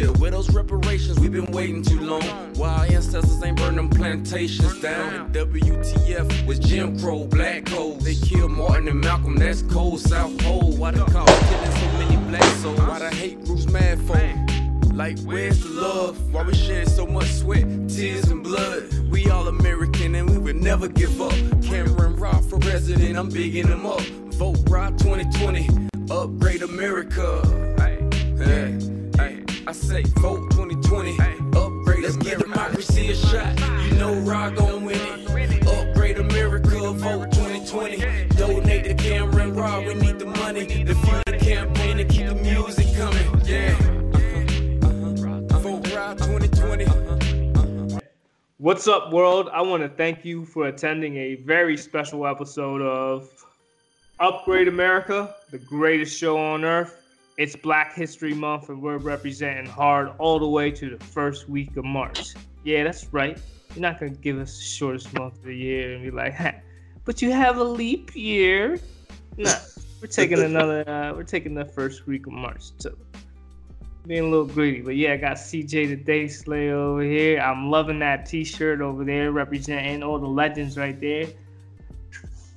still. Where those reparations? We've been waiting too long. Why our ancestors ain't burn them plantations down? And WTF was Jim Crow, black codes. They killed Martin and Malcolm, that's cold South Pole. Why the cops killing so many black souls? Why the hate groups mad for? Like, where's the love? Why we shedding so much sweat, tears, and blood? We all American and we would never give up. Cameron Rock for president, I'm bigging him up. Vote Rock 2020, upgrade America. Hey, hey, I say vote 2020, upgrade Let's give democracy a shot. You know Rock gon' win it. Upgrade America, vote 2020. Donate to Cameron Rock, we need the money. The future campaign to keep the music coming. Yeah. Uh-huh. Vote Rock 2020. What's up, world? I want to thank you for attending a very special episode of Upgrade America, the greatest show on earth. It's Black History Month, and we're representing hard all the way to the first week of March. Yeah, that's right. You're not going to give us the shortest month of the year and be like, ha, but you have a leap year. No, we're taking another, uh, we're taking the first week of March, too being a little greedy. But yeah, I got CJ the Day Slay over here. I'm loving that T-shirt over there, representing all the legends right there.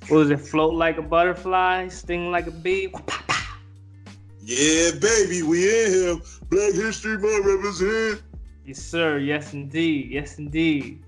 What was it? Float like a butterfly, sting like a bee. Yeah, baby, we in here. Black History Month represent. Yes, sir. Yes, indeed. Yes, indeed.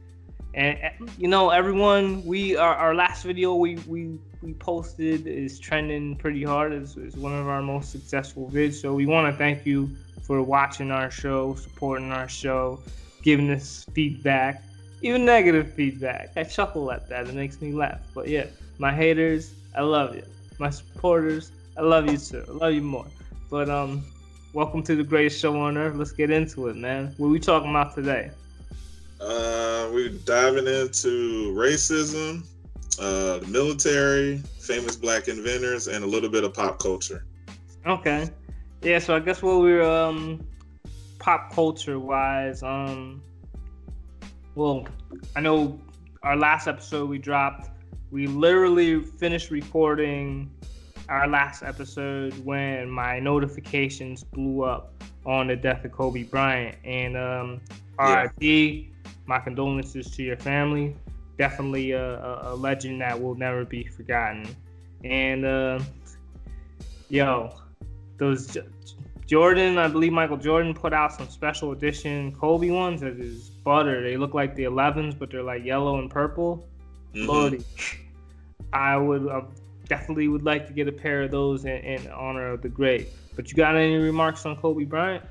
And you know, everyone, we our, our last video we we we posted is trending pretty hard. It's, it's one of our most successful vids. So we want to thank you for watching our show, supporting our show, giving us feedback, even negative feedback. I chuckle at that. It makes me laugh. But yeah, my haters, I love you. My supporters, I love you too. I love you more. But um, welcome to the greatest show on earth. Let's get into it, man. What we talking about today? Uh, we're diving into racism, uh, the military, famous black inventors, and a little bit of pop culture. Okay. Yeah, so I guess what we're um pop culture wise, um well, I know our last episode we dropped, we literally finished recording our last episode when my notifications blew up on the death of Kobe Bryant. And um RIP, yeah. my condolences to your family. Definitely a, a, legend that will never be forgotten. And uh, yo, those Jordan, I believe Michael Jordan put out some special edition Kobe ones that is butter. They look like the 11s, but they're like yellow and purple. Mm-hmm. I would uh, definitely would like to get a pair of those in, in, honor of the great. But you got any remarks on Kobe Bryant?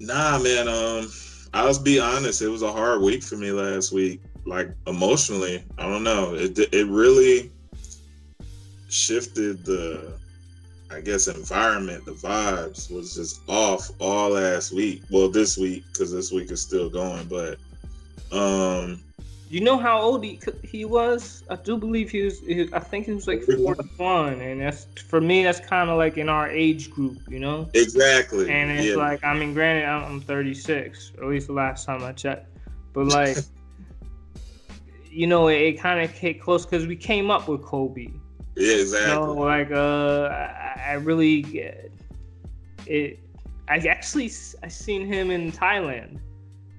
Nah, man. Um, I'll be honest. It was a hard week for me last week. Like emotionally, I don't know. It it really shifted the I guess environment, the vibes was just off all last week. Well, this week because this week is still going. But um, you know how old he he was? I do believe he was. He, I think he was like forty one, and that's for me. That's kind of like in our age group, you know. Exactly. And it's yeah. like I mean, granted, I'm, I'm thirty six, at least the last time I checked, but like. you know, it, it kind of hit close because we came up with Kobe. Yeah, exactly. You know, like uh, I really get it. I actually I seen him in Thailand,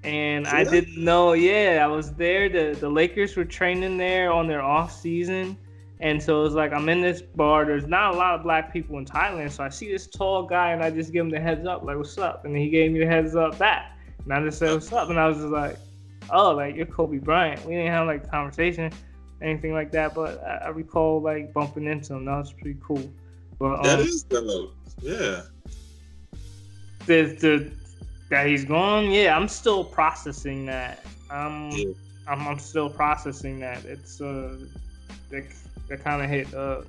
and I didn't know. Yeah, I was there. the The Lakers were training there on their off season, and so it was like I'm in this bar. There's not a lot of black people in Thailand, so I see this tall guy, and I just give him the heads up, like "What's up?" And he gave me the heads up back, and I just said "What's up?" And I was just like, "Oh, like you're Kobe Bryant." We didn't have like a conversation, anything like that, but I, I recall like bumping into him. That was pretty cool. But, that um, is dope. Yeah. The the that he's gone. Yeah, I'm still processing that. Um, yeah. I'm I'm still processing that. It's uh, that that kind of hit uh,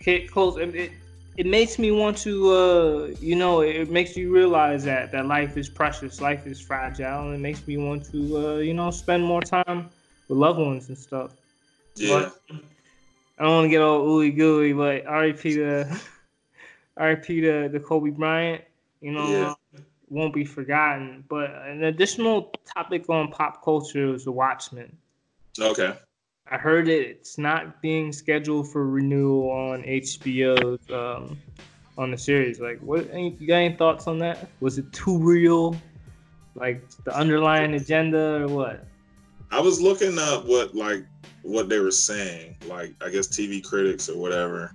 hit close. It, it it makes me want to uh, you know, it makes you realize that that life is precious, life is fragile, and it makes me want to uh, you know, spend more time with loved ones and stuff. Yeah. But, I don't want to get all ooey gooey, but RIP to RIP to the Kobe Bryant. You know, yeah. Won't be forgotten. But an additional topic on pop culture is The Watchmen. Okay. I heard it, it's not being scheduled for renewal on HBO's um, on the series. Like, what? Any, you got any thoughts on that? Was it too real? Like the underlying agenda or what? I was looking up what like what they were saying, like I guess TV critics or whatever,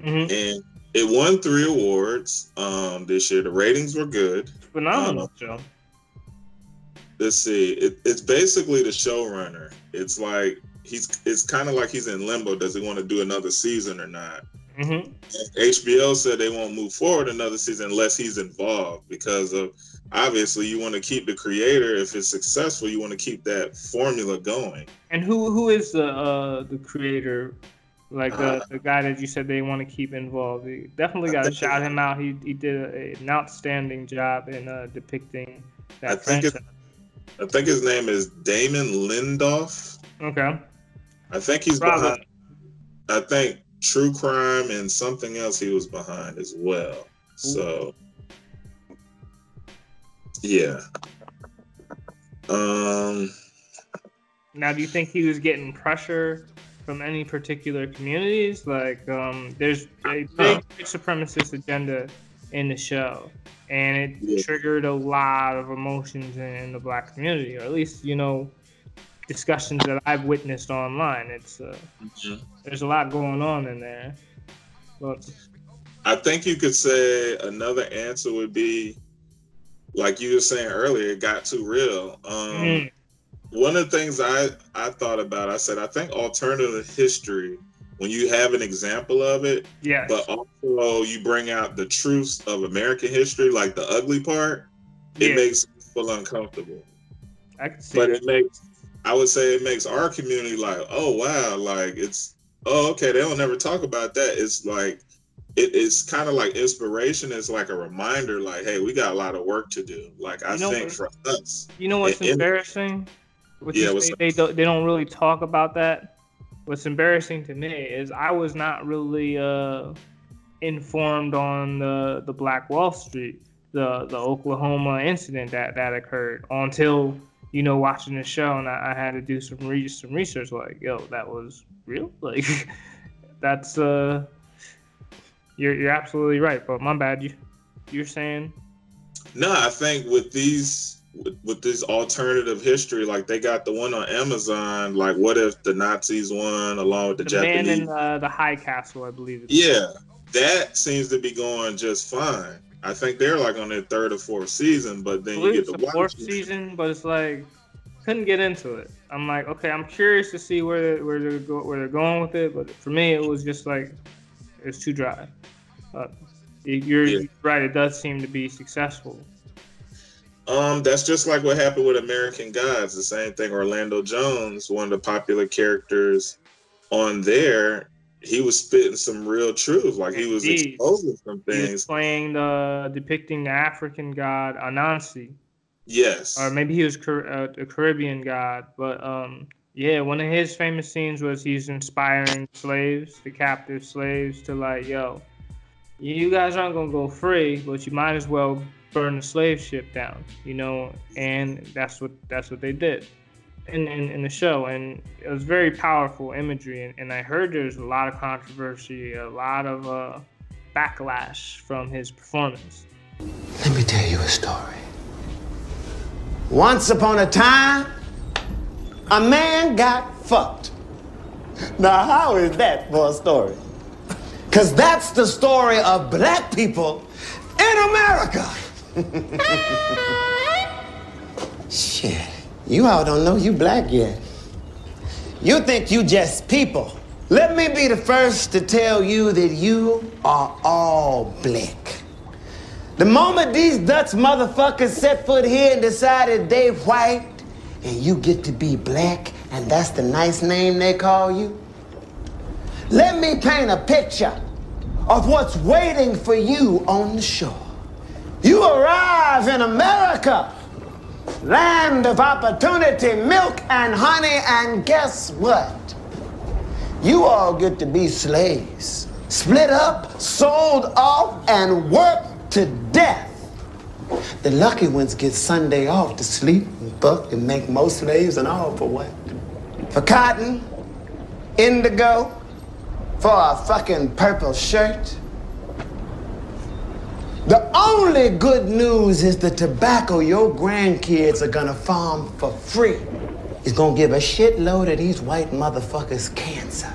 Mm-hmm. and it won three awards um, this year. The ratings were good. Phenomenal Um, show. Let's see, it, it's basically the showrunner. It's like he's it's kind of like he's in limbo. Does he want to do another season or not? Mm-hmm. HBO said they won't move forward another season unless he's involved because of obviously you want to keep the creator. If it's successful, you want to keep that formula going. And who who is the uh, the creator? Like the, the guy that you said they want to keep involved. You definitely got to shout him out. He he did a, an outstanding job in uh, depicting that I think franchise. it- I think his name is Damon Lindelof. Okay. I think he's Bravo. behind. I think True Crime and something else he was behind as well. So, yeah. Um. Now, do you think he was getting pressure from any particular communities? Like, um, there's a big white supremacist agenda in the show, and it Yeah. triggered a lot of emotions in, in the black community, or at least, you know, discussions that I've witnessed online. It's uh, there's a lot going on in there. But I think you could say another answer would be, like you were saying earlier, it got too real. Um, mm, one of the things I I thought about, I said I think alternative history, when you have an example of it, yes, but also you bring out the truths of American history, like the ugly part, it Yeah. makes people uncomfortable. I can see But it. it makes, I would say, it makes our community like, oh wow, like it's, oh okay, they don't never talk about that. It's like, it, it's kind of like inspiration. It's like a reminder, like, hey, we got a lot of work to do. Like I You know think what- for us, You know what's and- embarrassing? Which Yeah, is they, they don't they don't really talk about that. What's embarrassing to me is I was not really uh, informed on the the Black Wall Street, the the Oklahoma incident that that occurred until you know watching the show and I, I had to do some re- some research. Like, yo, that was real. Like, that's uh, you're you're absolutely right. But my bad. You you're saying no, I think with these. With, with this alternative history, like they got the one on Amazon, like what if the Nazis won along with the, the, Japanese? man in uh, the High Castle, I believe. Yeah, that seems to be going just fine. I think they're like on their third or fourth season, but then you get it's to the fourth it. season, but it's like couldn't get into it. I'm like, okay, I'm curious to see where where they're go, where they're going with it, but for me, it was just like it's too dry. But you're Yeah. right; it does seem to be successful. Um, that's just like what happened with American Gods. The same thing. Orlando Jones, one of the popular characters on there, he was spitting some real truth. Like he was Indeed. exposing some He was things. playing the depicting the African god Anansi, Yes. or maybe he was uh, a Caribbean god. But um, yeah, one of his famous scenes was he's inspiring slaves, the captive slaves, to like, yo, you guys aren't gonna go free, but you might as well burn the slave ship down, you know. And that's what that's what they did in in, in the show, and it was very powerful imagery. And, and I heard there's a lot of controversy, a lot of uh, backlash from his performance. Let me tell you a story. Once upon a time, a man got fucked. Now, how is that for a story? Because that's the story of black people in America. Shit, you all don't know you black yet. You think you just people. Let me be the first to tell you that you are all black. The moment these Dutch motherfuckers set foot here and decided they white, and you get to be black, and that's the nice name they call you, let me paint a picture of what's waiting for you on the shore. You arrive in America, land of opportunity, milk and honey, and guess what? You all get to be slaves, split up, sold off, and worked to death. The lucky ones get Sunday off to sleep and buck and make more slaves and all for what? For cotton, indigo, for a fucking purple shirt. The only good news is the tobacco your grandkids are gonna farm for free is gonna give a shitload of these white motherfuckers cancer.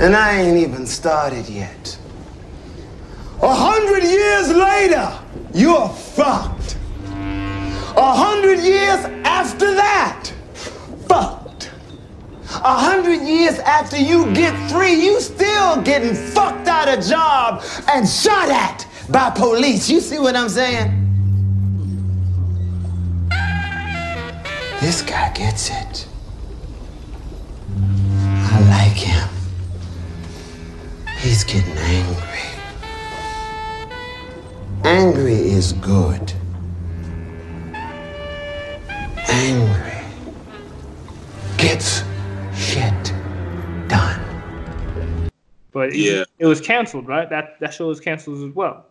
And I ain't even started yet. A hundred years later, you're fucked. A hundred years after that. A hundred years after you get free, you still getting fucked out of job and shot at by police. You see what I'm saying? This guy gets it. I like him. He's getting angry. Angry is good. Angry gets shit done. But Yeah. it, was canceled, right? That that show was canceled as well.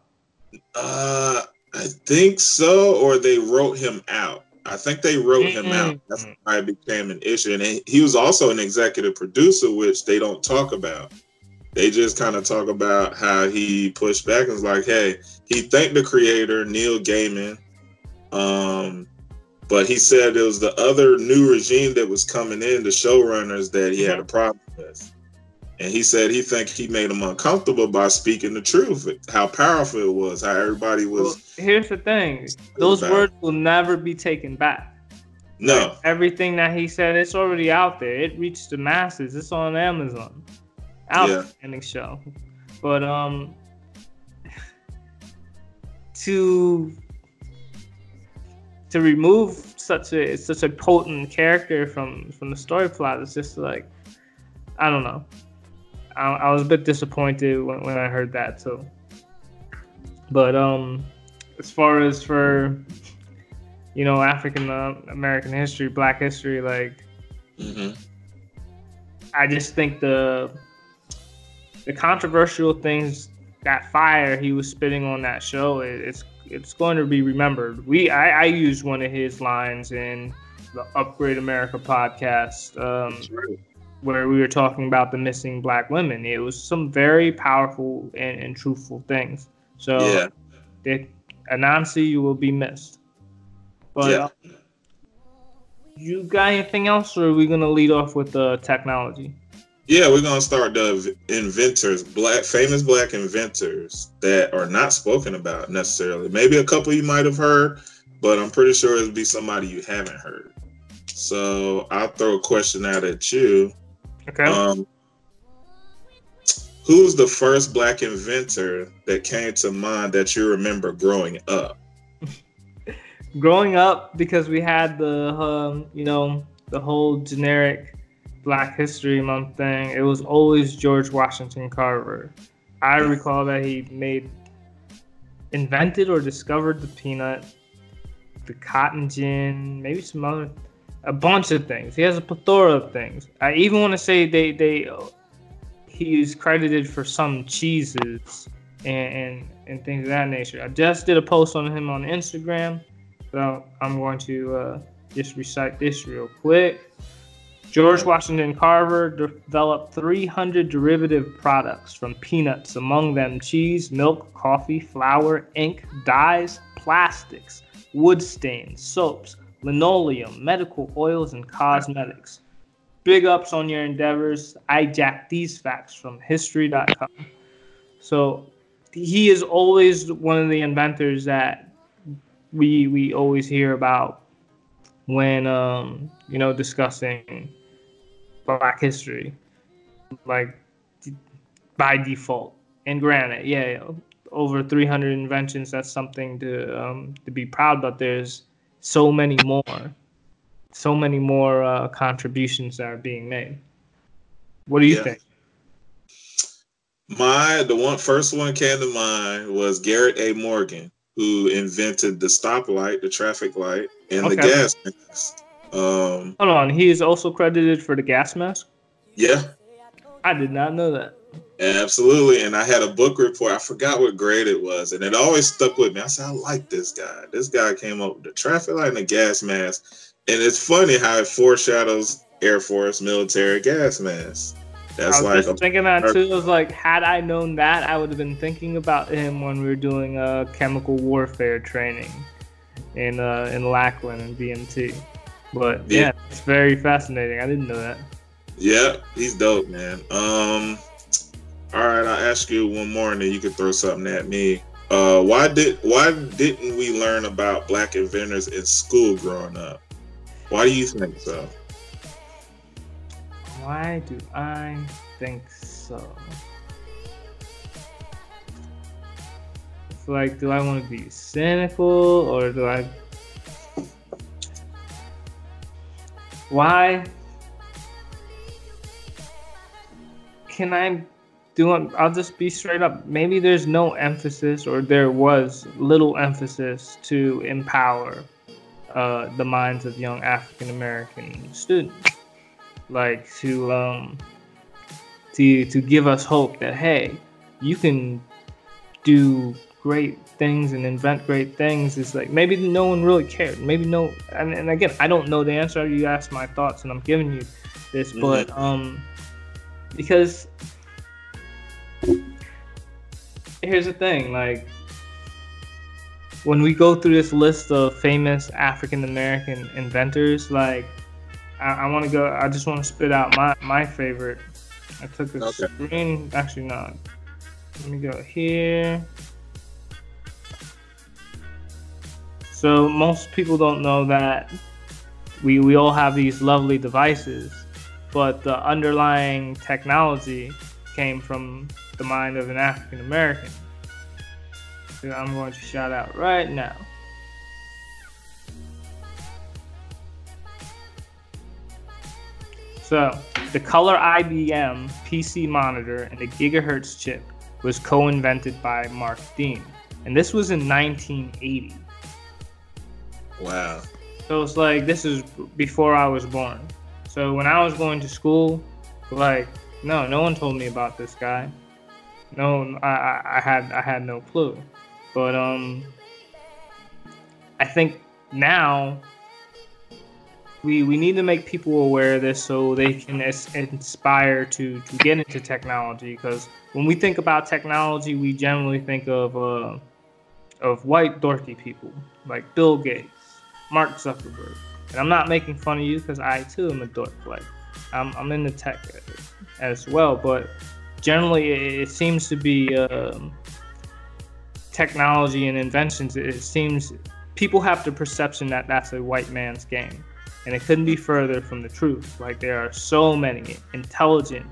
Uh, I think so, or they wrote him out. I think they wrote him out. That's why it became an issue. And he- he was also an executive producer, which they don't talk about. They just kind of talk about how he pushed back and was like, hey, he thanked the creator, Neil Gaiman. Um, but he said it was the other new regime that was coming in, the showrunners, that he had a problem with. And he said he think he made them uncomfortable by speaking the truth, how powerful it was, how everybody was. Well, here's the thing: those about- words will never be taken back. no, Everything that he said, it's already out there. It reached the masses. It's on Amazon. Outstanding show. But um to to remove such a such a potent character from from the story plot is just like I don't know. I, I was a bit disappointed when, when I heard that too. But um as far as for you know African uh, American history, Black history, like hmm I just think the the controversial things that fire he was spitting on that show it, it's it's going to be remembered. We I, I used one of his lines in the Upgrade America podcast um, where we were talking about the missing black women. It was some very powerful and, and truthful things. So yeah, Anansi, you will be missed. But yeah. uh, you got anything else, or are we gonna lead off with the technology? Yeah, we're gonna start the inventors, black famous black inventors that are not spoken about necessarily. Maybe a couple you might have heard, but I'm pretty sure it'll be somebody you haven't heard. So I'll throw a question out at you. Okay. Um, who's the first black inventor that came to mind that you remember growing up? Growing up, because we had the um, you know the whole generic Black History Month thing, it was always George Washington Carver. I recall that he made, invented or discovered the peanut, the cotton gin, maybe some other, a bunch of things. He has a plethora of things. I even want to say they they he is credited for some cheeses and, and and things of that nature. I just did a post on him on Instagram, so I'm going to uh, just recite this real quick. George Washington Carver developed 300 derivative products from peanuts, among them cheese, milk, coffee, flour, ink, dyes, plastics, wood stains, soaps, linoleum, medical oils, and cosmetics. Big ups on your endeavors. I jacked these facts from history.com. So he is always one of the inventors that we we always hear about when um you know discussing black history like by default and granted yeah over 300 inventions that's something to um to be proud but there's so many more so many more uh, contributions that are being made what do you Yeah. think My the one first one came to mind was Garrett A. Morgan, who invented the stoplight, the traffic light, and the gas. Um, hold on he is also credited for the gas mask yeah, i did not know that absolutely. And I had a book report. I forgot what grade it was, and it always stuck with me. I said, I like this guy. This guy came up with the traffic light and the gas mask. And it's funny how it foreshadows Air Force military gas mask. That's I was like just a, thinking that too. Was like, had I known that, I would have been thinking about him when we were doing uh, chemical warfare training in uh, in Lackland and BMT. But yeah. Yeah. it's very fascinating. I didn't know that. yeah, he's dope, man. Um, all right, I'll ask you one more, and then you can throw something at me. Uh, why did why didn't we learn about black inventors in school growing up? Why do you think so? Why do I think so? It's like, do I want to be cynical or do I? Why? Can I do it? I'll just be straight up. Maybe there's no emphasis, or there was little emphasis to empower uh, the minds of young African American students like to um to to give us hope that hey you can do great things and invent great things is like maybe no one really cared maybe no and, and again i don't know the answer you asked my thoughts and i'm giving you this Mhm. but um because here's the thing like when we go through this list of famous african american inventors like I, I want to go. I just want to spit out my my favorite. I took a Okay. screen. Actually, no. Let me go here. So most people don't know that we we all have these lovely devices, but the underlying technology came from the mind of an African American. So I'm going to shout out right now. So, the color IBM PC monitor and the gigahertz chip was co-invented by Mark Dean, and this was in 1980. Wow. So it's like this is before I was born. So when I was going to school, like no, no one told me about this guy. No, I, I, I had I had no clue. But um, I think now we we need to make people aware of this so they can as, inspire to to get into technology. Because when we think about technology, we generally think of uh, of white dorky people like Bill Gates. Mark Zuckerberg. And I'm not making fun of you because I too am a dork. Like, I'm, I'm in the tech as well, but generally it, seems to be um, technology and inventions. It seems people have the perception that that's a white man's game. And it couldn't be further from the truth. Like, there are so many intelligent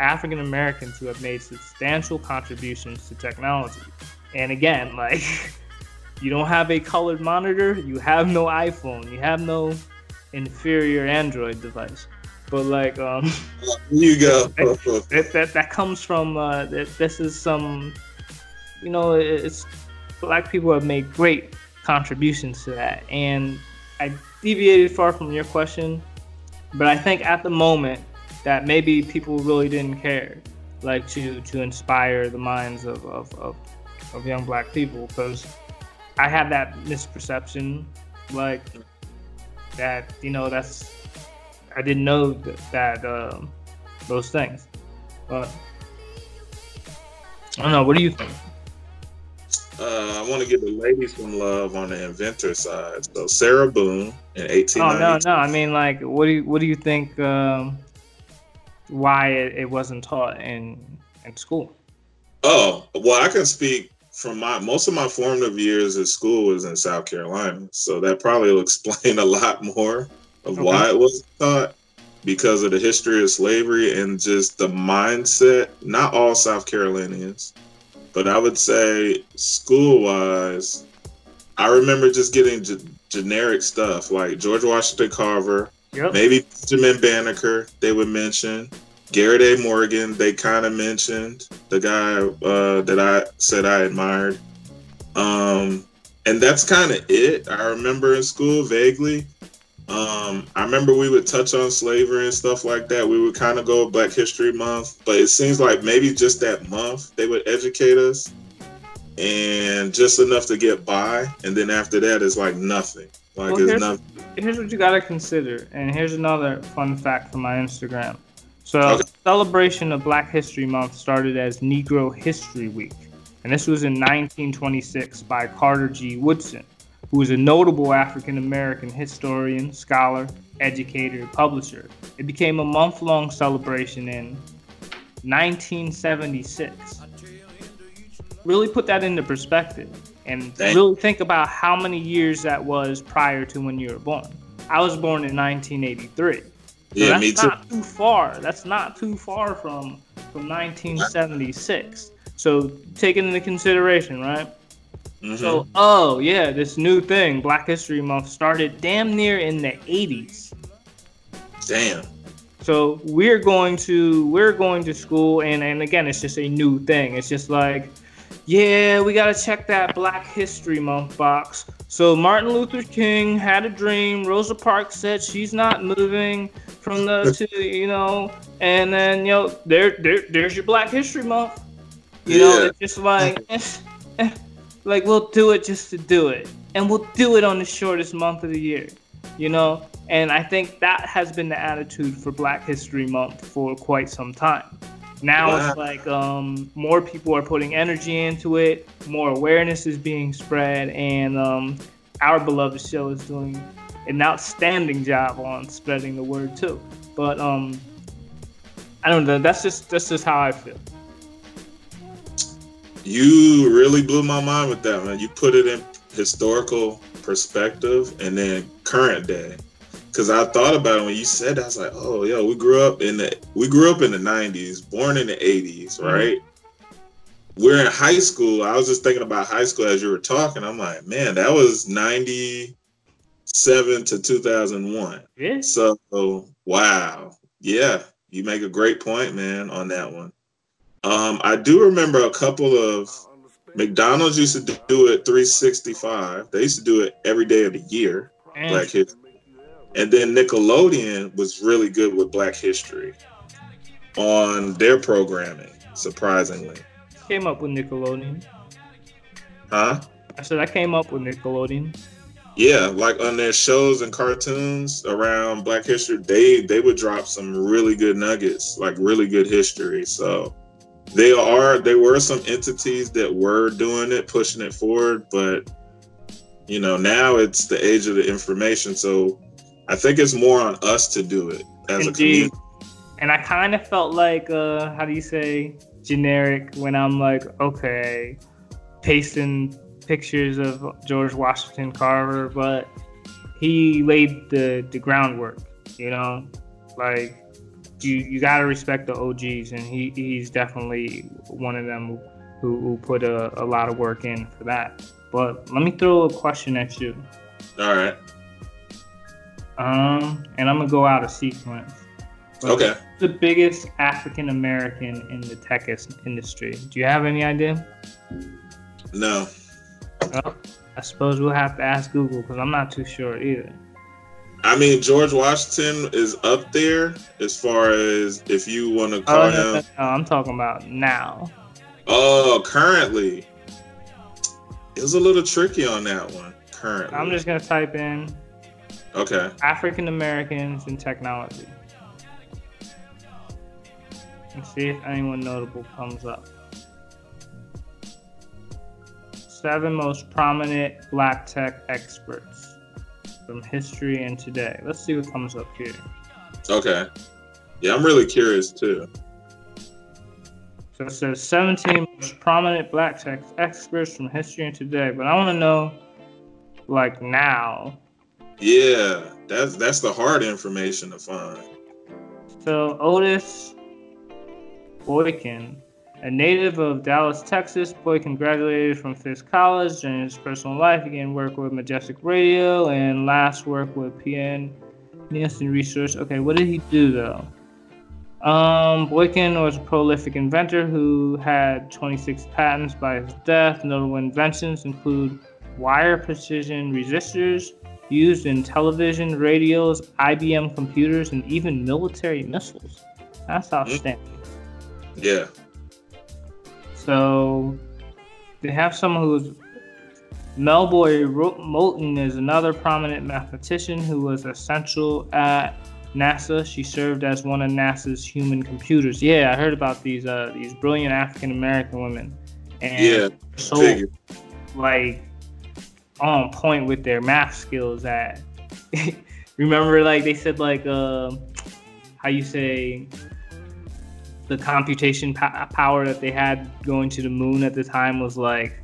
African Americans who have made substantial contributions to technology. And again, like, you don't have a colored monitor, you have no iPhone, you have no inferior Android device. But like, um, you go. that, that that comes from uh, that this is some, you know, it's black people have made great contributions to that, and I deviated far from your question, but I think at the moment that maybe people really didn't care, like to to inspire the minds of of, of, of young black people, because I had that misperception, like that you know that's I didn't know that, that um, those things, but I don't know. What do you think? Uh, I want to give the ladies some love on the inventor side. So Sarah Boone in 1892. Oh no, no. I mean, like, what do you what do you think? Um, why it, it wasn't taught in in school? Oh, well, I can speak from my most of my formative years at school was in South Carolina, so that probably will explain a lot more of Okay. why it was taught because of the history of slavery and just the mindset. Not all South Carolinians, but I would say school wise, I remember just getting g- generic stuff like George Washington Carver, Yep. maybe Benjamin Banneker, they would mention. Garrett A. Morgan, they kind of mentioned the guy uh, that I said I admired. Um, and that's kind of it. I remember in school vaguely. Um, I remember we would touch on slavery and stuff like that. We would kind of go Black History Month, but it seems like maybe just that month they would educate us and just enough to get by. And then after that, it's like nothing. Like Well, it's here's- nothing. Here's what you gotta consider, and here's another fun fact from my Instagram. So, Okay. celebration of Black History Month started as Negro History Week, and this was in 1926 by Carter G. Woodson, who was a notable African American historian, scholar, educator, publisher. It became a month long celebration in 1976. Really put that into perspective and really think about how many years that was prior to when you were born. I was born in 1983. So Yeah, that's me too. not too far. That's not too far from from 1976. So take it into consideration, right? Mhm. So, oh yeah, this new thing, Black History Month, started damn near in the 80s. Damn. So we're going to we're going to school, and and again, it's just a new thing. It's just like, yeah, we gotta check that Black History Month box. So Martin Luther King had a dream. Rosa Parks said she's not moving from the to you know, and then you know there there there's your Black History Month. You know, it's just like like we'll do it just to do it, and we'll do it on the shortest month of the year. You know, and I think that has been the attitude for Black History Month for quite some time. Now Wow. it's like um, more people are putting energy into it, more awareness is being spread, and um, our beloved show is doing an outstanding job on spreading the word too. But um, I don't know. That's just that's just how I feel. You really blew my mind with that, man. You put it in historical perspective and then current day. Cause I thought about it when you said that. I was like, oh, yo, we grew up in the we grew up in the '90s, born in the '80s, right? We're in high school. I was just thinking about high school as you were talking. I'm like, man, that was '97 to 2001. Yeah. So, wow. Yeah, you make a great point, man, on that one. Um, I do remember a couple of McDonald's used to do it 365. They used to do it every day of the year, Black History. And then Nickelodeon was really good with Black History on their programming, surprisingly. came up with Nickelodeon. Huh? I said I came up with Nickelodeon. Yeah, like on their shows and cartoons around Black History, they they would drop some really good nuggets, like really good history. So they are they were some entities that were doing it, pushing it forward, but you know, now it's the age of the information. So I think it's more on us to do it as a community. And I kind of felt like, uh, how do you say, generic when I'm like, okay, pasting pictures of George Washington Carver, but he laid the, the groundwork, you know? Like, you, you got to respect the OGs, and he, he's definitely one of them who, who put a, a lot of work in for that. But let me throw a question at you. All right. Um, and I'm gonna go out of sequence. But Okay. who's The biggest African American in the tech industry. Do you have any idea? No. Well, I suppose we'll have to ask Google because I'm not too sure either. I mean George Washington is up there as far as if you want to call Oh, no, him no, I'm talking about now. Oh, currently. It was a little tricky on that one. Currently. I'm just gonna type in Okay. African Americans in technology and see if anyone notable comes up. Seven most prominent black tech experts from history and today. Let's see what comes up here. Okay. Yeah, I'm really curious too. So it says 17 most prominent black tech experts from history and today, but I want to know, like now. Yeah, that's that's the hard information to find. So Otis Boykin, a native of Dallas, Texas, Boykin graduated from Fisk College. During his personal life, began work with Majestic Radio and last worked with PN Nielsen Research. Okay, what did he do though? Um, Boykin was a prolific inventor who had 26 patents by his death. Notable inventions include wire precision resistors used in television, radios, IBM computers, and even military missiles. That's outstanding. Yeah. So they have someone who's Melboy Moulton is another prominent mathematician who was essential at NASA. She served as one of NASA's human computers. Yeah, I heard about these uh, these brilliant African American women. And Yeah, so like on point with their math skills. That remember, like they said, like uh, how you say the computation po- power that they had going to the moon at the time was like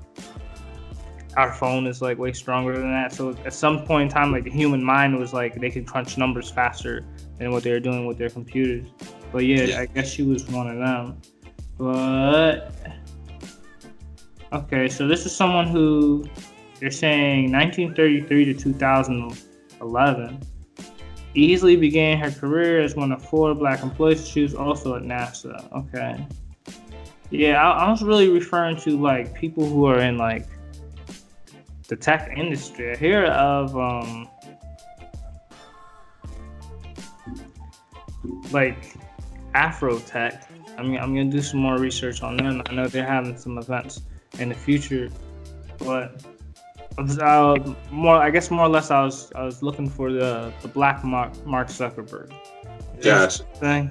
our phone is like way stronger than that. So at some point in time, like the human mind was like they could crunch numbers faster than what they were doing with their computers. But yeah, Yeah. I guess she was one of them. But okay, so this is someone who they're saying 1933 to 2011 Easley began her career as one of four black employees. She was also at NASA. Okay. Yeah, I, I was really referring to like people who are in like the tech industry. I hear of um like Afro Tech. I mean, I'm gonna do some more research on them. I know they're having some events in the future, but uh, more, I guess, more or less, I was I was looking for the the black Mark Mark Zuckerberg. Gotcha. Thing.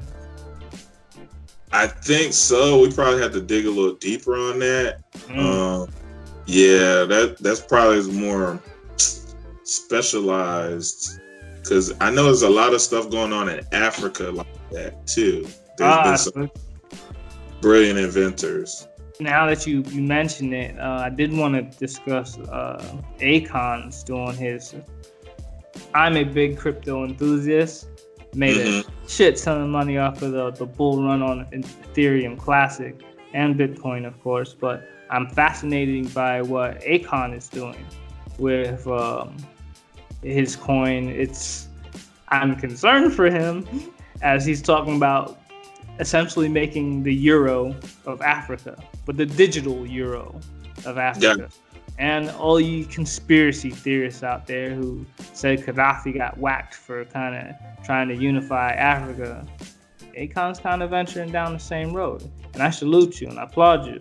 I think so. We probably have to dig a little deeper on that. Mm. Um, yeah, that that's probably more specialized because I know there's a lot of stuff going on in Africa like that too. There's Ah, been some brilliant inventors. Now that you, you mention it, uh, I did want to discuss uh, Akon's doing his. I'm a big crypto enthusiast. Made Mhm. a shit ton of money off of the, the bull run on Ethereum Classic and Bitcoin, of course. But I'm fascinated by what Akon is doing with um, his coin. It's I'm concerned for him as he's talking about essentially making the euro of Africa, but the digital euro of Africa. And all you conspiracy theorists out there who said Gaddafi got whacked for kind of trying to unify Africa, Akon's kind of venturing down the same road. And I salute you and I applaud you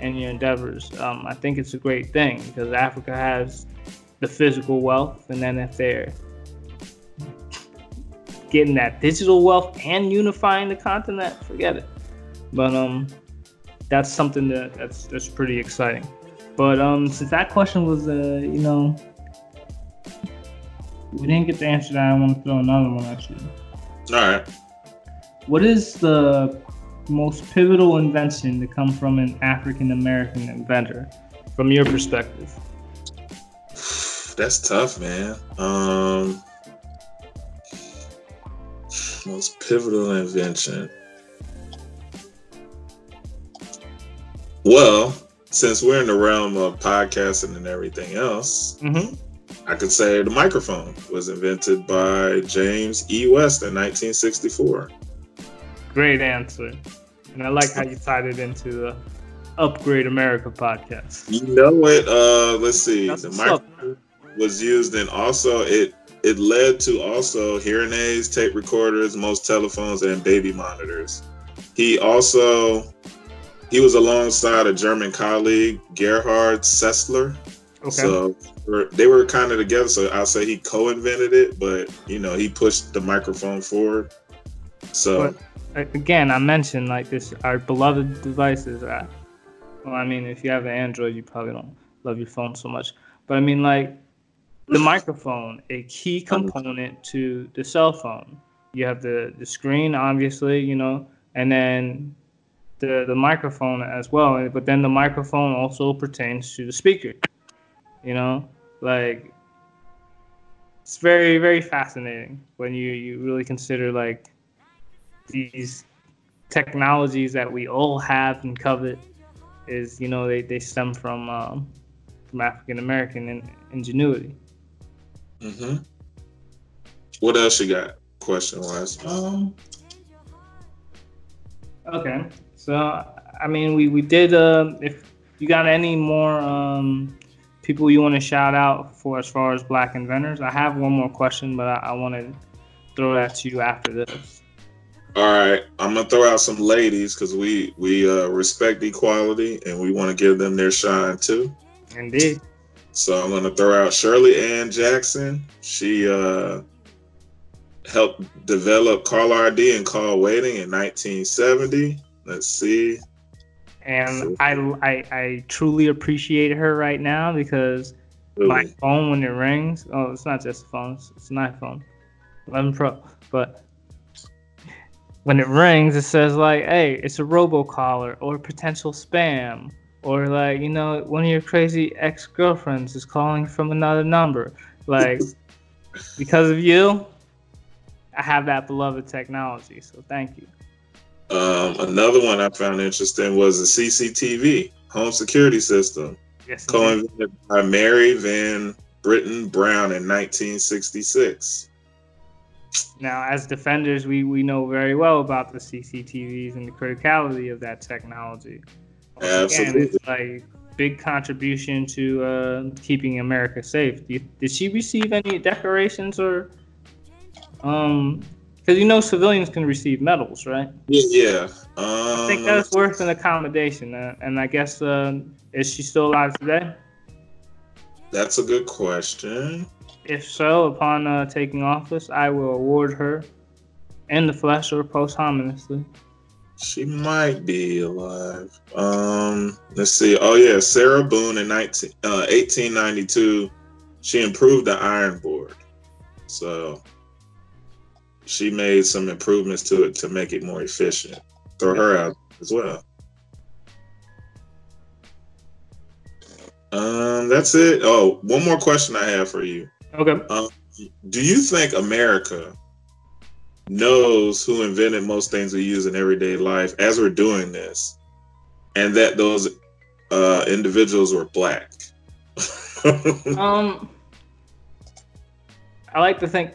in your endeavors. Um, I think it's a great thing because Africa has the physical wealth, and then if they're getting that digital wealth and unifying the continent, forget it. But um, that's something that that's that's pretty exciting. But um, since that question was uh, you know, we didn't get the answer that I want to throw another one you. All right. What is the most pivotal invention to come from an African American inventor, from your perspective? That's tough, man. Um, most pivotal invention. Well, since we're in the realm of podcasting and everything else, Mm-hmm. I could say the microphone was invented by James E. West in 1964. Great answer, and I like how you tied it into the Upgrade America podcast. You know it. Uh, let's see. That's the microphone up. was used in also it it led to also hearing aids, tape recorders, most telephones, and baby monitors. He also he was alongside a German colleague, Gerhard Sessler. Okay. So they were kind of together. So I'll say he co-invented it, but you know he pushed the microphone forward. So But uh, again, I mentioned like this, our beloved devices. Are, well, I mean, if you have an Android, you probably don't love your phone so much. But I mean, like the microphone, a key component to the cell phone. You have the the screen, obviously, you know, and then the the microphone as well. But then the microphone also pertains to the speaker. You know, like it's very very fascinating when you you really consider like these technologies that we all have and covet is you know they, they stem from um, from African American in, ingenuity. Hmm what else you got? Question wise. Um. Okay, so I mean we we did. Uh, if you got any more um, people you want to shout out for as far as Black inventors, I have one more question, but I, I want to throw that to you after this. All right, I'm gonna throw out some ladies because we we uh, respect equality and we want to give them their shine too. Indeed. So I'm gonna throw out Shirley Ann Jackson. She uh, helped develop caller ID and call waiting in 1970. Let's see. And I, I, I truly appreciate her right now because Really. my phone when it rings. Oh, it's not just a phone; it's, it's an iPhone, 11 Pro. But when it rings, it says like, "Hey, it's a robocaller or potential spam." Or like you know, one of your crazy ex girlfriends is calling from another number. Like because of you, I have that beloved technology. So thank you. Um, another one I found interesting was the CCTV home security system, Yes. co-invented by Mary Van Brittan Brown in 1966. Now, as defenders, we, we know very well about the CCTVs and the criticality of that technology. Again, Absolutely. like big contribution to uh, keeping America safe. Did, did she receive any decorations or um? Because you know civilians can receive medals, right? Yeah, yeah. Um, I think that's worth an accommodation, uh, and I guess uh, is she still alive today? that's a good question. If so, upon uh, taking office, I will award her in the flesh or posthumously. She might be alive. Um, let's see. Oh yeah, Sarah Boone in 19, uh, 1892, she improved the iron board. So she made some improvements to it to make it more efficient. Throw her out as well. Um, that's it. Oh, one more question I have for you. Okay. Do you think America knows who invented most things we use in everyday life as we're doing this, and that those uh, individuals were black? Um, I like to think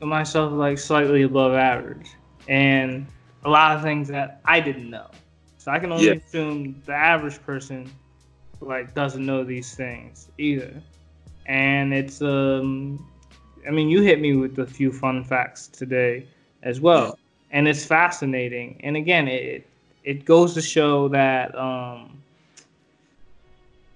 of myself like slightly above average, and a lot of things that I didn't know. So I can only Yeah. assume the average person like doesn't know these things either. And it's um, I mean, you hit me with a few fun facts today as well, and it's fascinating. And again, it it goes to show that um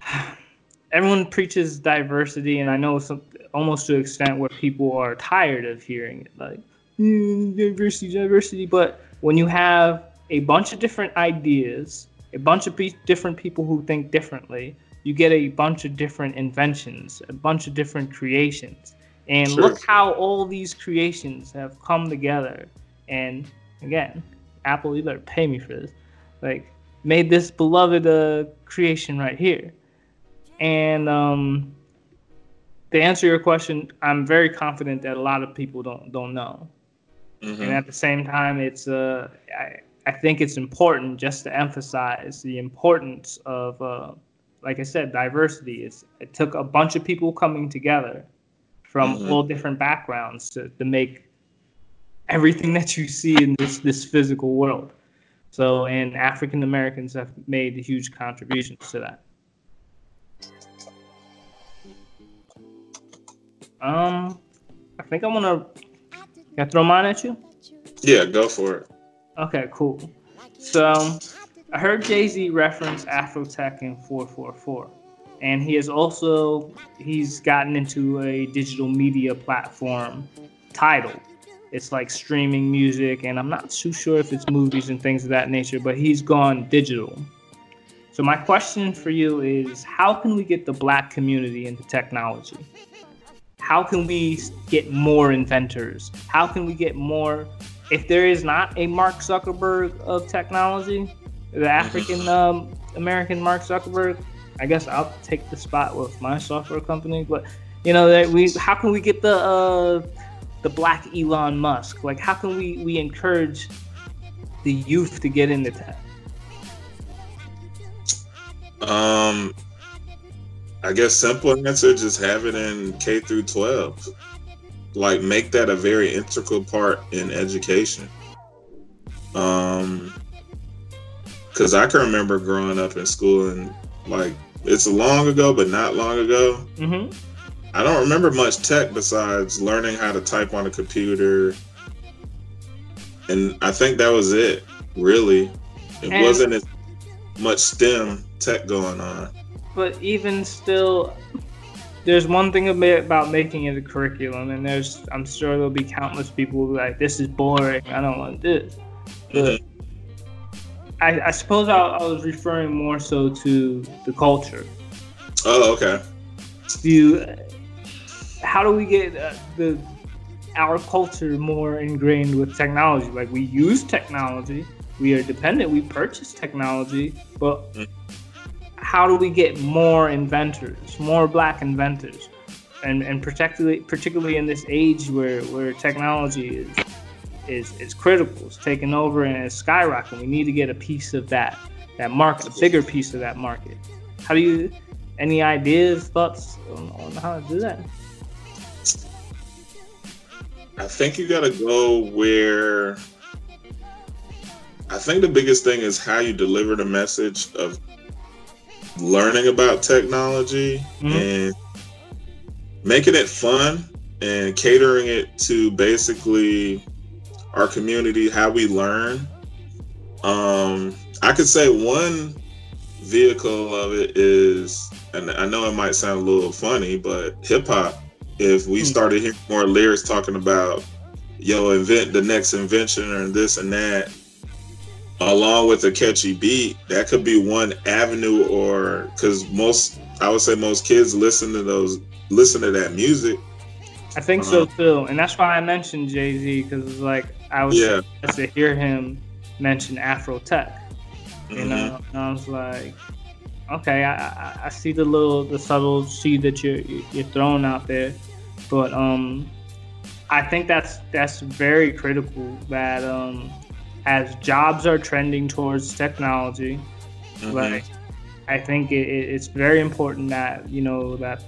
everyone preaches diversity, and I know some almost to an extent where people are tired of hearing it, like "Mm, diversity, diversity. But when you have a bunch of different ideas, a bunch of pe- different people who think differently, you get a bunch of different inventions, a bunch of different creations. And look how all these creations have come together. And again, Apple, you better pay me for this. Like, made this beloved uh, creation right here. And um, to answer your question, I'm very confident that a lot of people don't don't know. Mhm. And at the same time, it's uh, I, I think it's important just to emphasize the importance of, uh, like I said, diversity. It's, it took a bunch of people coming together from Mhm. all different backgrounds to, to make everything that you see in this this physical world. So, and African Americans have made huge contributions to that. Um, I think I'm gonna. Can I throw mine at you? Yeah, go for it. Okay, cool. So I heard Jay Z reference Afrotech in 444, and he has also he's gotten into a digital media platform title. It's like streaming music, and I'm not too sure if it's movies and things of that nature, but he's gone digital. So my question for you is, how can we get the Black community into technology? How can we get more inventors? How can we get more if there is not a Mark Zuckerberg of technology, the African um, American Mark Zuckerberg, I guess I'll take the spot with my software company. But you know that we, how can we get the uh, the black Elon Musk? Like, how can we we encourage the youth to get into tech? Um, I guess simple answer: just have it in K through 12. Like, make that a very integral part in education. Um, because I can remember growing up in school and like it's long ago, but not long ago. Mm-hmm. I don't remember much tech besides learning how to type on a computer. And I think that was it, really. It And- wasn't as much STEM tech going on. But even still, there's one thing about making it a curriculum, and there's I'm sure there'll be countless people who like this is boring. I don't want this. But I, I suppose I, I was referring more so to the culture. Oh, okay. Do you, how do we get uh, the our culture more ingrained with technology? Like we use technology, we are dependent, we purchase technology, but mm how do we get more inventors, more black inventors? And, and particularly particularly in this age where, where technology is is is critical, it's taking over and it's skyrocketing. We need to get a piece of that that market, a bigger piece of that market. How do you any ideas, thoughts on, on how to do that? I think you gotta go where I think the biggest thing is how you deliver the message of learning about technology mm-hmm. and making it fun and catering it to basically our community, how we learn. Um, I could say one vehicle of it is, and I know it might sound a little funny, but hip hop. If we hmm. started hearing more lyrics talking about, yo, invent the next invention or this and that, along with a catchy beat, that could be one avenue or because most I would say most kids listen to those listen to that music. I think so uh-huh. too, and that's why I mentioned Jay Z because it's like I was yeah. to hear him mention Afro Tech, you mm-hmm. know, and I was like, okay, I, I, I see the little the subtle seed that you're you're throwing out there, but um, I think that's that's very critical that um as jobs are trending towards technology, mm-hmm. like I think it, it's very important that you know that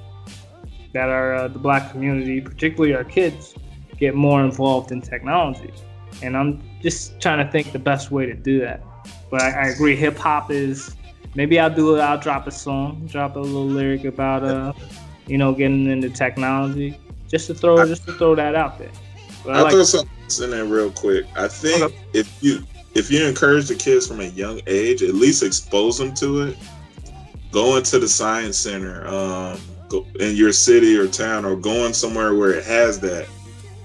that our uh, the black community, particularly our kids, get more involved in technology. And I'm just trying to think the best way to do that. But I, I agree, hip hop is maybe I'll do it. I'll drop a song, drop a little lyric about uh, you know, getting into technology, just to throw just to throw that out there. But I'll like throw something in there real quick. I think okay. if you if you encourage the kids from a young age, at least expose them to it. Going to the science center um, in your city or town, or going somewhere where it has that.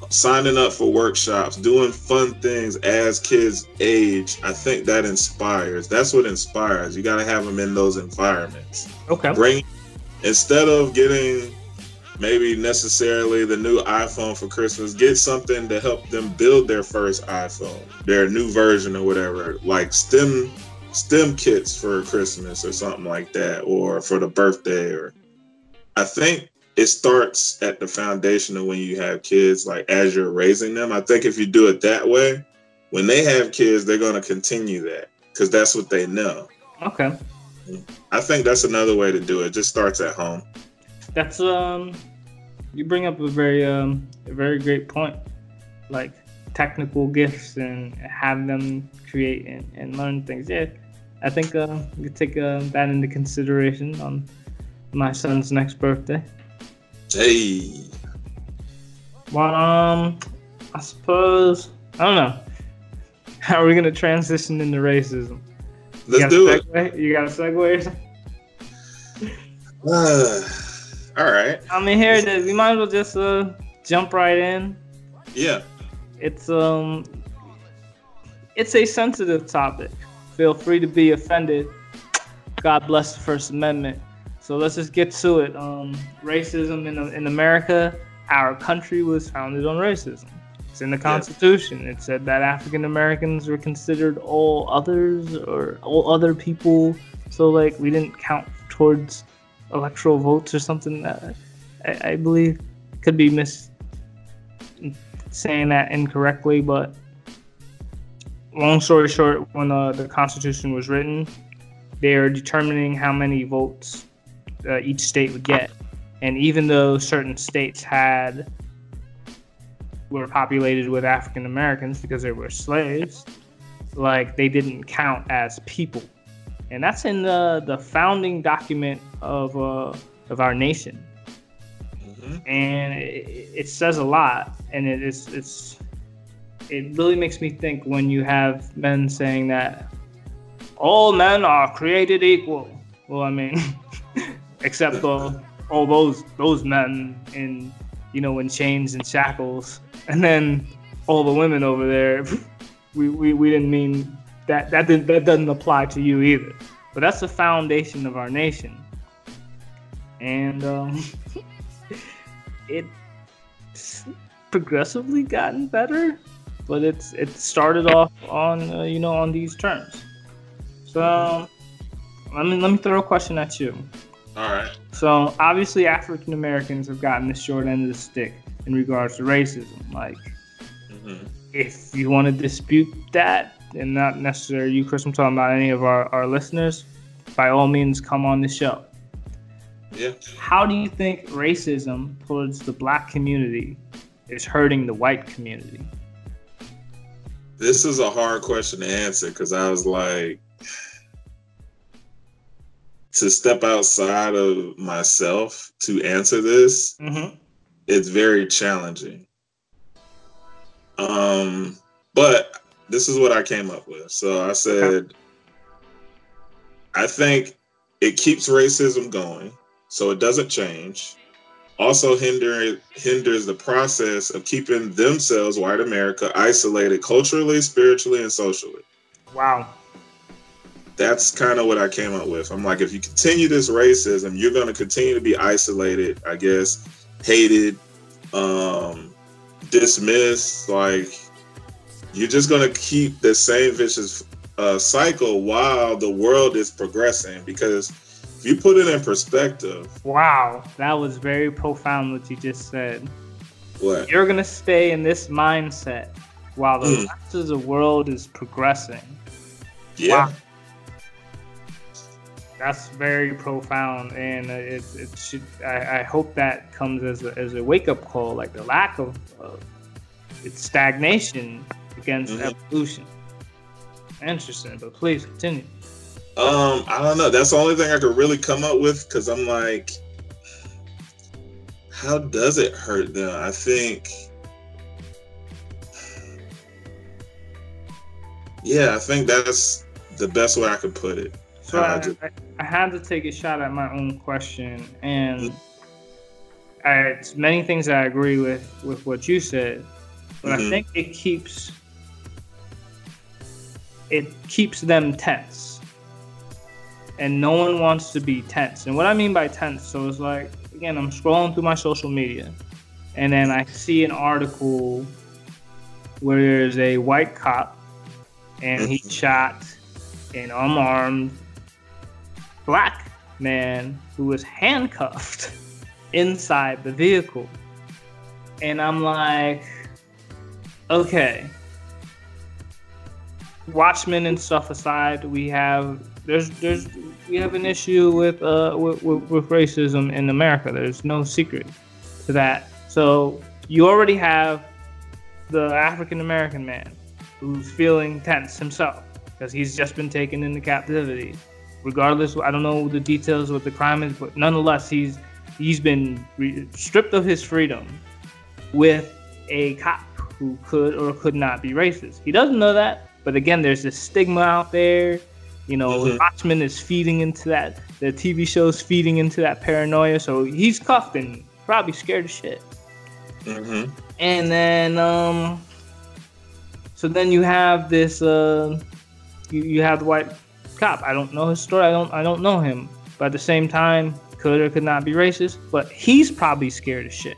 Signing up for workshops, doing fun things as kids age. I think that inspires. That's what inspires. You got to have them in those environments. Okay. Bring instead of getting maybe necessarily the new iPhone for Christmas. Get something to help them build their first iPhone, their new version or whatever, like STEM STEM kits for Christmas or something like that, or for the birthday. Or I think it starts at the foundation of when you have kids, like as you're raising them. I think if you do it that way, when they have kids, they're going to continue that because that's what they know. Okay. I think that's another way to do it. it just starts at home. That's um you bring up a very um, a very great point, like technical gifts and have them create and, and learn things. Yeah, I think uh, we could take uh, that into consideration on my son's next birthday. Hey. Well, um, I suppose I don't know. How are we gonna transition into racism? Let's do it. You got a segue? Uh, all right. I mean, here it is. We might as well just uh, jump right in. Yeah. It's um, it's a sensitive topic. Feel free to be offended. God bless the First Amendment. So let's just get to it. Um, racism in in America, our country was founded on racism. It's in the Constitution. It said that African Americans were considered all others or all other people. So like we didn't count towards electoral votes or something. Uh, I, I, believe could be mis saying that incorrectly, but long story short, when uh, the Constitution was written, they are determining how many votes uh, each state would get, and even though certain states had were populated with African Americans because they were slaves, like they didn't count as people and that's in the the founding document of uh, of our nation. Mm-hmm. And it, it, says a lot, and it is it's it really makes me think when you have men saying that all men are created equal. Well, I mean, except the all those those men in you know in chains and shackles, and then all the women over there. We, we, we didn't mean that that didn't, that doesn't apply to you either. But that's the foundation of our nation, and um, it's progressively gotten better, but it's it started off on uh, you know on these terms. So um, let me let me throw a question at you. All right. So obviously African Americans have gotten the short end of the stick in regards to racism. Like, hmm if you want to dispute that, and not necessarily you, Chris, I'm talking about any of our, our listeners, by all means come on the show. Yeah. How do you think racism towards the black community is hurting the white community? This is a hard question to answer because I was like, to step outside of myself to answer this, Mm-hmm. it's very challenging. Um, but this is what I came up with. So I said, I think it keeps racism going, so it doesn't change. Also, hinder hinders the process of keeping themselves, white America, isolated culturally, spiritually, and socially. Wow. That's kind of what I came up with. I'm like, if you continue this racism, you're going to continue to be isolated, I guess, hated, um, dismissed. Like, you're just going to keep the same vicious uh, cycle while the world is progressing. Because if you put it in perspective, Wow. That was very profound what you just said. what? You're gonna stay in this mindset while the Mm. rest of the world is progressing. Yeah. Wow. That's very profound, and it, it should. I, I hope that comes as a, as a wake up call, like the lack of, of it's stagnation against Mhm. evolution. Interesting, but please continue. Um, I don't know. That's the only thing I could really come up with because I'm like, how does it hurt them? I think, yeah, I think that's the best way I could put it. So I I, just- I, I had to take a shot at my own question, and I, it's many things I agree with with what you said, but I Mhm. think it keeps it keeps them tense, and no one wants to be tense. And what I mean by tense, so it's like again, I'm scrolling through my social media, and then I see an article where there's a white cop, and he shot an unarmed black man who was handcuffed inside the vehicle. And I'm like, okay. Watchmen and stuff aside, we have there's there's we have an issue with uh with, with, with racism in America. There's no secret to that. So you already have the African American man who's feeling tense himself because he's just been taken into captivity. Regardless, I don't know the details of what the crime is, but nonetheless, he's he's been re- stripped of his freedom with a cop who could or could not be racist. He doesn't know that, but again, there's this stigma out there. You know, Mhm. Watchmen is feeding into that. The TV show's feeding into that paranoia. So he's cuffed and probably scared as shit. Mhm. And then, um, so then you have this, uh, you, you have the white cop. I don't know his story. I don't, I don't know him. But at the same time, could or could not be racist. But he's probably scared as shit.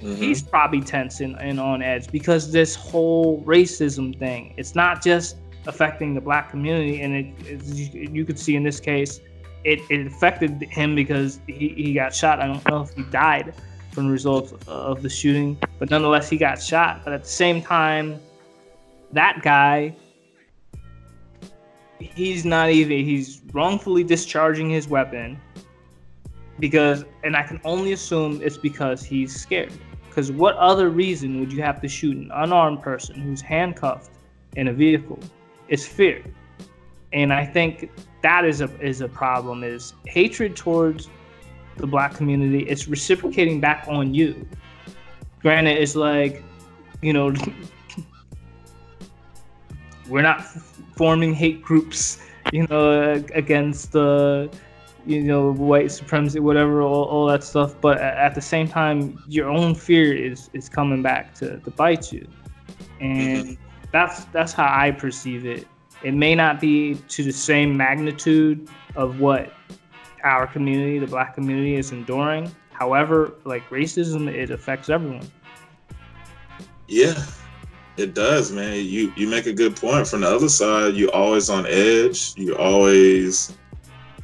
Mhm. He's probably tense and, and on edge because this whole racism thing. It's not just affecting the black community, and it, it's, you, you could see in this case, it, it affected him because he, he got shot. I don't know if he died from the results of the shooting, but nonetheless, he got shot. But at the same time, that guy, he's not even, he's wrongfully discharging his weapon because, and I can only assume it's because he's scared. Because what other reason would you have to shoot an unarmed person who's handcuffed in a vehicle? It's fear. And I think that is a is a problem is hatred towards the black community it's reciprocating back on you granted it's like you know we're not forming hate groups you know against the you know, white supremacy, whatever, all, all that stuff. But at the same time, your own fear is is coming back to, to bite you, and mm-hmm. that's that's how I perceive it. It may not be to the same magnitude of what our community, the black community, is enduring. However, like racism, it affects everyone. Yeah, it does, man. You you make a good point. From the other side, you're always on edge. You're always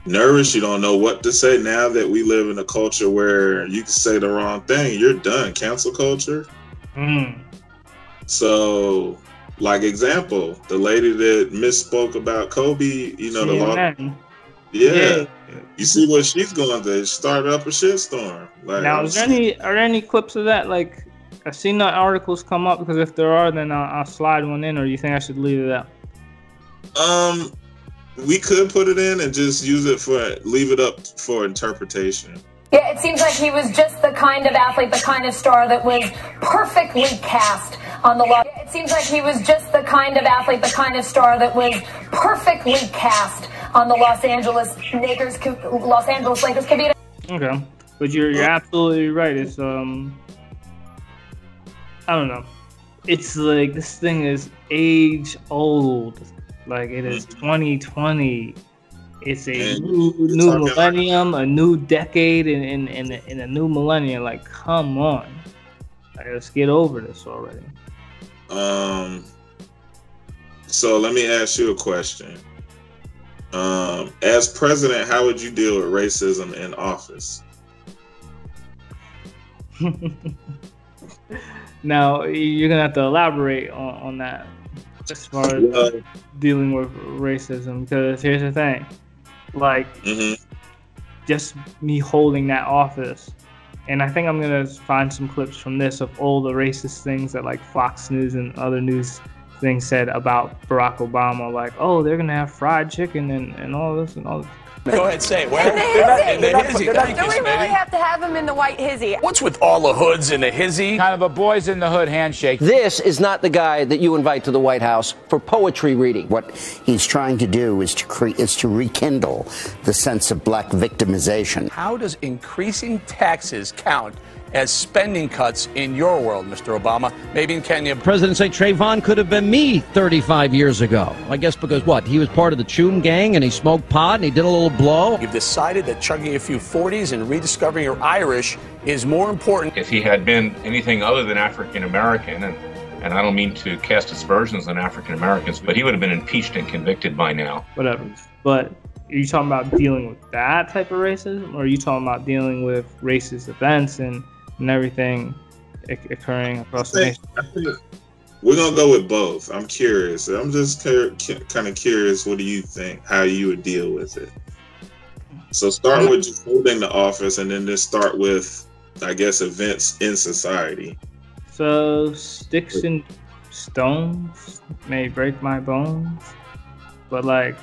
nervous. You don't know what to say. Now that we live in a culture where you can say the wrong thing, you're done. Cancel culture. Mm. So, like example, the lady that misspoke about Kobe, you know, the law. Yeah. yeah. You see what she's going to start up a shitstorm. Like, now, is there any are there any clips of that? Like, I've seen the articles come up because if there are, then I'll, I'll slide one in. Or you think I should leave it out? Um, we could put it in and just use it for leave it up for interpretation. Yeah, it seems like he was just the kind of athlete, the kind of star that was perfectly cast on the Los. It seems like he was just the kind of athlete, the kind of star that was perfectly cast on the Los Angeles Lakers. Los Angeles Lakers could be. Okay, but you're you're absolutely right. It's um, I don't know. It's like this thing is age old. Like it is 2020. It's a new, new millennium, a new decade, and in, in, in, in, a new millennium. Like, come on, like, let's get over this already. Um. So let me ask you a question. Um, as president, how would you deal with racism in office? now you're gonna have to elaborate on, on that as far as yeah. dealing with racism because here's the thing like mm-hmm. just me holding that office and i think i'm gonna find some clips from this of all the racist things that like fox news and other news things said about barack obama like oh they're gonna have fried chicken and, and all this and all this Go ahead, say it. Where? In the hizzy. In the hizzy. Do we really have to have him in the white hizzy? What's with all the hoods in the hizzy? Kind of a boys in the hood handshake. This is not the guy that you invite to the White House for poetry reading. What he's trying to do is to create is to rekindle the sense of black victimization. How does increasing taxes count as spending cuts in your world, Mr. Obama, maybe in Kenya. President say Trayvon could have been me 35 years ago. I guess because what? He was part of the Choom gang and he smoked pot and he did a little blow. You've decided that chugging a few 40s and rediscovering your Irish is more important. If he had been anything other than African American, and and I don't mean to cast aspersions on African Americans, but he would have been impeached and convicted by now. Whatever. But are you talking about dealing with that type of racism, or are you talking about dealing with racist events and and everything occurring across the nation. We're gonna go with both. I'm curious. I'm just kind of curious. What do you think? How you would deal with it? So start with just holding the office, and then just start with, I guess, events in society. So sticks and stones may break my bones, but like,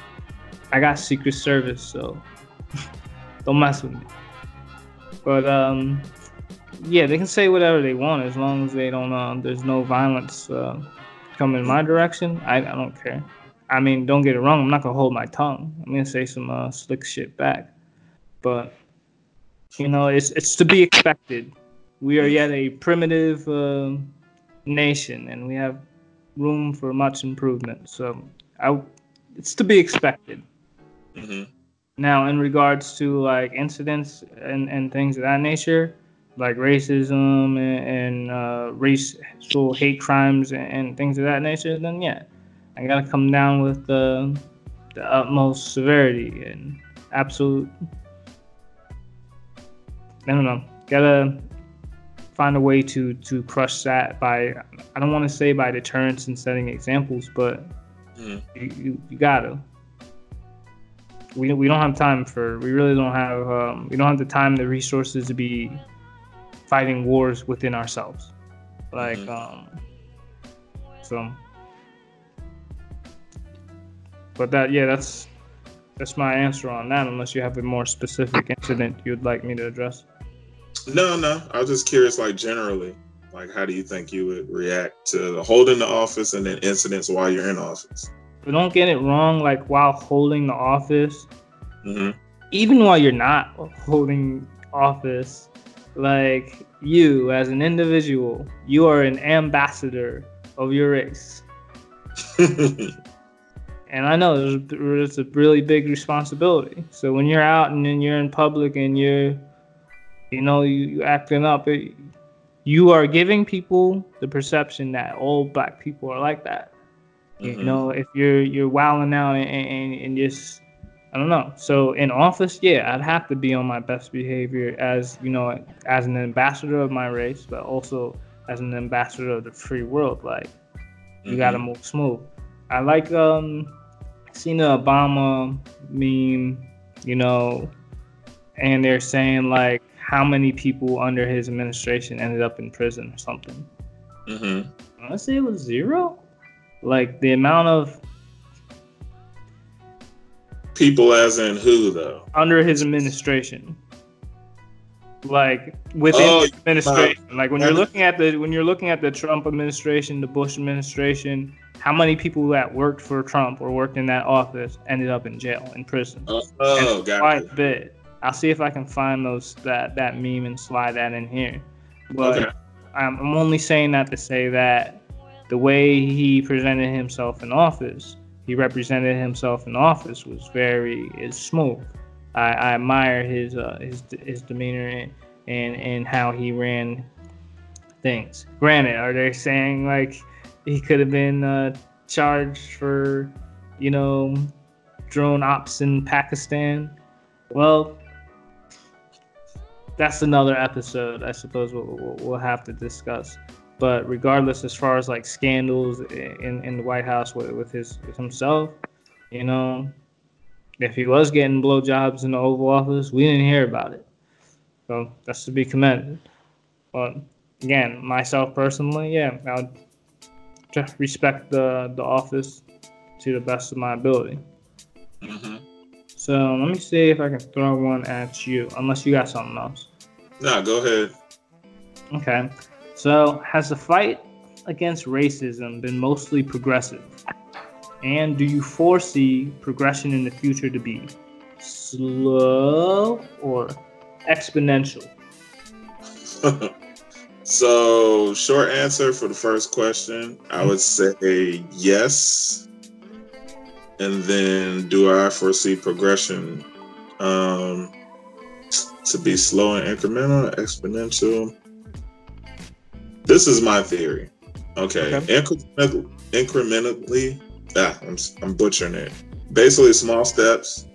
I got Secret Service, so don't mess with me. But um, yeah, they can say whatever they want as long as they don't. Um, there's no violence uh, coming my direction. I, I don't care. I mean, don't get it wrong. I'm not gonna hold my tongue. I'm gonna say some uh, slick shit back, but you know, it's it's to be expected. We are yet a primitive uh, nation, and we have room for much improvement. So, I, it's to be expected. Mm-hmm. Now, in regards to like incidents and, and things of that nature, like racism and, and uh, racial hate crimes and, and, things of that nature, then yeah, I gotta come down with the the utmost severity and absolute. I don't know. Gotta find a way to to crush that by I don't want to say by deterrence and setting examples, but mm. you, you, you gotta. We, we don't have time for we really don't have um, we don't have the time the resources to be fighting wars within ourselves. Like, mm-hmm. um, so, but that, yeah, that's that's my answer on that. Unless you have a more specific incident you'd like me to address. No, no, I was just curious, like generally, like how do you think you would react to holding the office and then incidents while you're in office? But don't get it wrong. Like while holding the office, mm-hmm. even while you're not holding office, like you as an individual, you are an ambassador of your race. and I know there's, a really big responsibility. So when you're out and then you're in public and you're, you know, you, you acting up, it, you are giving people the perception that all black people are like that. Mm-hmm. You know, if you're you're wilding out and, and, and just I don't know. So in office, yeah, I'd have to be on my best behavior as you know, as an ambassador of my race, but also as an ambassador of the free world. Like you mm-hmm. gotta move smooth. I like um seen the Obama meme, you know, and they're saying like how many people under his administration ended up in prison or something. Mm-hmm. Honestly, it was zero. Like the amount of people, as in who though, under his administration. Like within oh, administration, like when you're looking at the when you're looking at the Trump administration, the Bush administration, how many people that worked for Trump or worked in that office ended up in jail in prison? Oh, oh quite a bit. I'll see if I can find those that that meme and slide that in here. But okay. I'm, I'm only saying that to say that the way he presented himself in office, he represented himself in office was very is smooth. I, I admire his uh, his his demeanor and, and and how he ran things. Granted, are they saying like he could have been uh, charged for you know drone ops in Pakistan? Well, that's another episode, I suppose we'll, we'll, we'll, have to discuss. But regardless, as far as like scandals in, in the White House with, with his with himself, you know, if he was getting blowjobs in the Oval Office, we didn't hear about it. So that's to be commended. But again, myself personally, yeah, I'll respect the the office to the best of my ability. Mm-hmm. So let me see if I can throw one at you, unless you got something else. Nah, go ahead. Okay. So has the fight against racism been mostly progressive? And do you foresee progression in the future to be slow or exponential? so, short answer for the first question, I would say yes and then do I foresee progression um, to be slow and incremental, exponential? This is my theory. Okay, okay. Incrementally, incrementally, ah, I'm, I'm butchering it. Basically, small steps.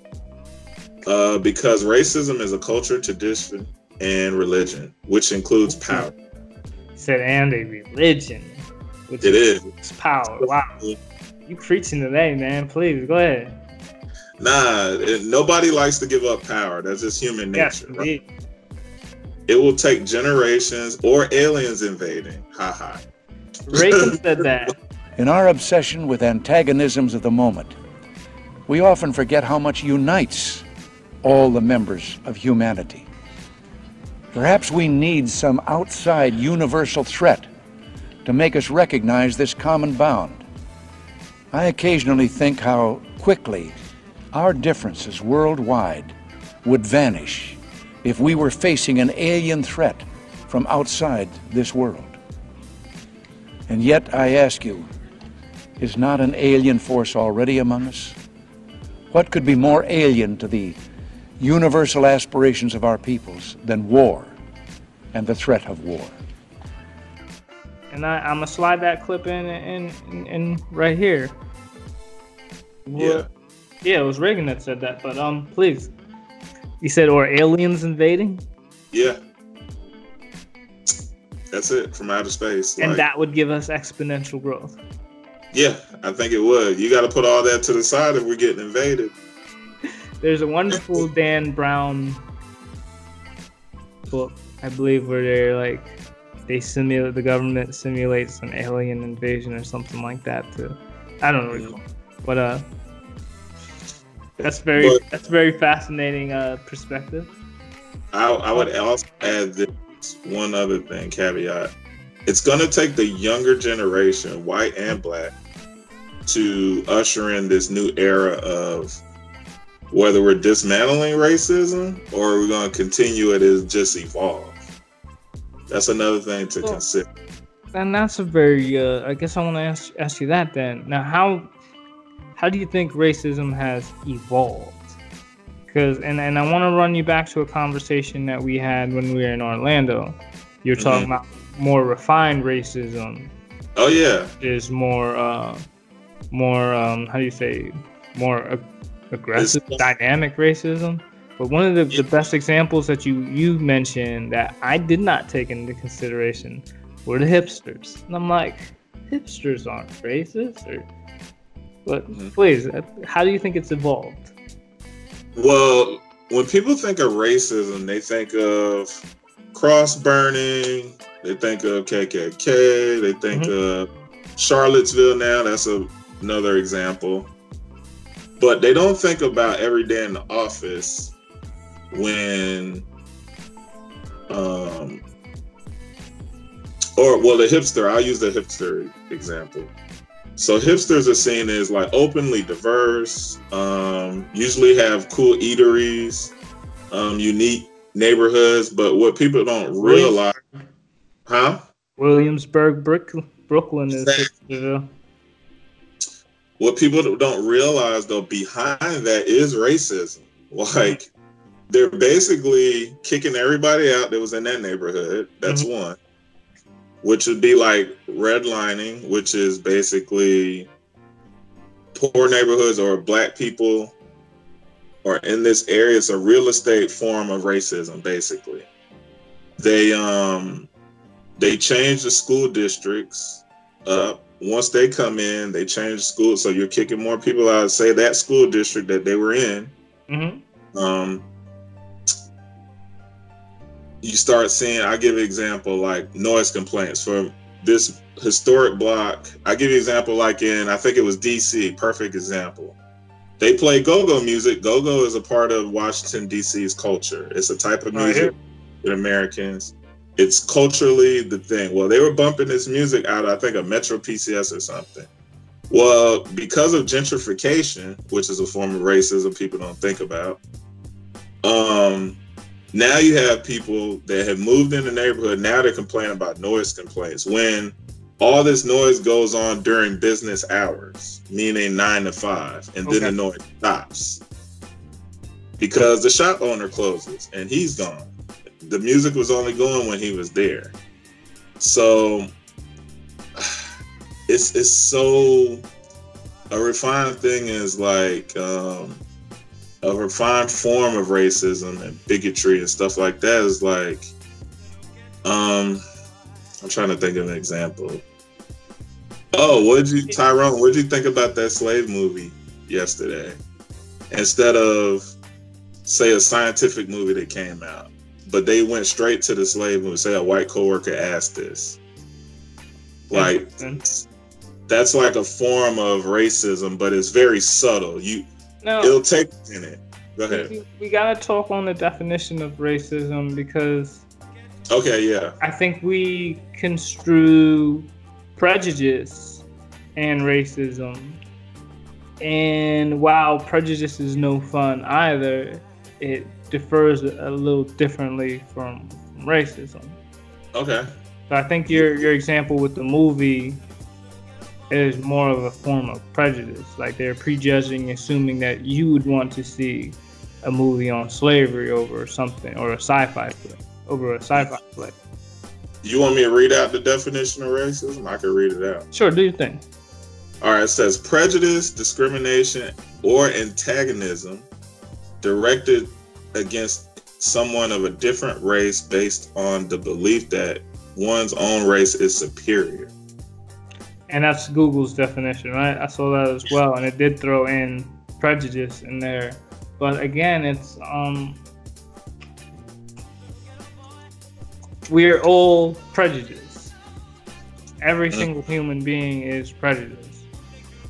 Uh, because racism is a culture, tradition, and religion, which includes power. said and a religion. Which it is. power. Wow. You preaching today, man. Please go ahead. Nah, nobody likes to give up power. That's just human nature. Yes, right? It will take generations or aliens invading. Ha ha. Reagan said that. In our obsession with antagonisms of the moment, we often forget how much unites all the members of humanity. Perhaps we need some outside universal threat to make us recognize this common bound. I occasionally think how quickly our differences worldwide would vanish if we were facing an alien threat from outside this world. And yet, I ask you, is not an alien force already among us? What could be more alien to the universal aspirations of our peoples than war and the threat of war? and I, am gonna slide that clip in in, in, in right here. Yeah. yeah, it was Reagan that said that. But um, please, you said or aliens invading. Yeah. That's it from outer space. And like, that would give us exponential growth. Yeah, I think it would. You got to put all that to the side if we're getting invaded. There's a wonderful Dan Brown book, I believe, where they're like they simulate the government simulates an alien invasion or something like that too. I don't recall, but uh, that's very but, that's very fascinating uh perspective. I I would also add this one other thing caveat. It's gonna take the younger generation, white and black, to usher in this new era of whether we're dismantling racism or we're going to continue it as just evolve. That's another thing to well, consider. And that's a very, uh, I guess I want to ask, ask you that then. Now, how how do you think racism has evolved? Because, and, and I want to run you back to a conversation that we had when we were in Orlando. You're mm-hmm. talking about more refined racism. Oh yeah, is more, uh, more, um, how do you say, more ag- aggressive, it's- dynamic racism. But one of the, the best examples that you you mentioned that I did not take into consideration were the hipsters. And I'm like, hipsters aren't racist or but mm-hmm. please, uh, how do you think it's evolved? Well, when people think of racism, they think of cross burning, they think of KKK, they think mm-hmm. of Charlottesville now, that's a, another example. But they don't think about every day in the office when um or well the hipster i'll use the hipster example so hipsters are seen as like openly diverse um usually have cool eateries um unique neighborhoods but what people don't realize huh williamsburg brooklyn is exactly. what people don't realize though behind that is racism like they're basically kicking everybody out that was in that neighborhood. That's mm-hmm. one. Which would be like redlining, which is basically poor neighborhoods or black people or in this area. It's a real estate form of racism, basically. They um they change the school districts up. Once they come in, they change the school. So you're kicking more people out. Say that school district that they were in. Mm-hmm. Um, you start seeing, I give an example like noise complaints for this historic block. I give you an example like in, I think it was DC, perfect example. They play go-go music. Go-go is a part of Washington DC's culture. It's a type of music that Americans. It's culturally the thing. Well, they were bumping this music out, I think, a Metro PCS or something. Well, because of gentrification, which is a form of racism people don't think about, um, now you have people that have moved in the neighborhood. Now they're complaining about noise complaints when all this noise goes on during business hours, meaning nine to five, and okay. then the noise stops because the shop owner closes and he's gone. The music was only going when he was there. So it's it's so a refined thing is like um, a refined form of racism and bigotry and stuff like that is like um I'm trying to think of an example. Oh, what did you Tyrone, what did you think about that slave movie yesterday? Instead of say a scientific movie that came out, but they went straight to the slave movie. Say a white coworker asked this. Like that's like a form of racism, but it's very subtle. You no, it'll take a minute. Go ahead. We, we gotta talk on the definition of racism because. Okay. Yeah. I think we construe prejudice and racism, and while prejudice is no fun either, it differs a little differently from racism. Okay. So I think your your example with the movie is more of a form of prejudice. Like they're prejudging, assuming that you would want to see a movie on slavery over something or a sci-fi flick over a sci-fi flick. You want me to read out the definition of racism? I can read it out. Sure, do your thing. All right, it says prejudice, discrimination, or antagonism directed against someone of a different race based on the belief that one's own race is superior and that's Google's definition, right? I saw that as well, and it did throw in prejudice in there, but again, it's um, we're all prejudiced. Every mm. single human being is prejudiced,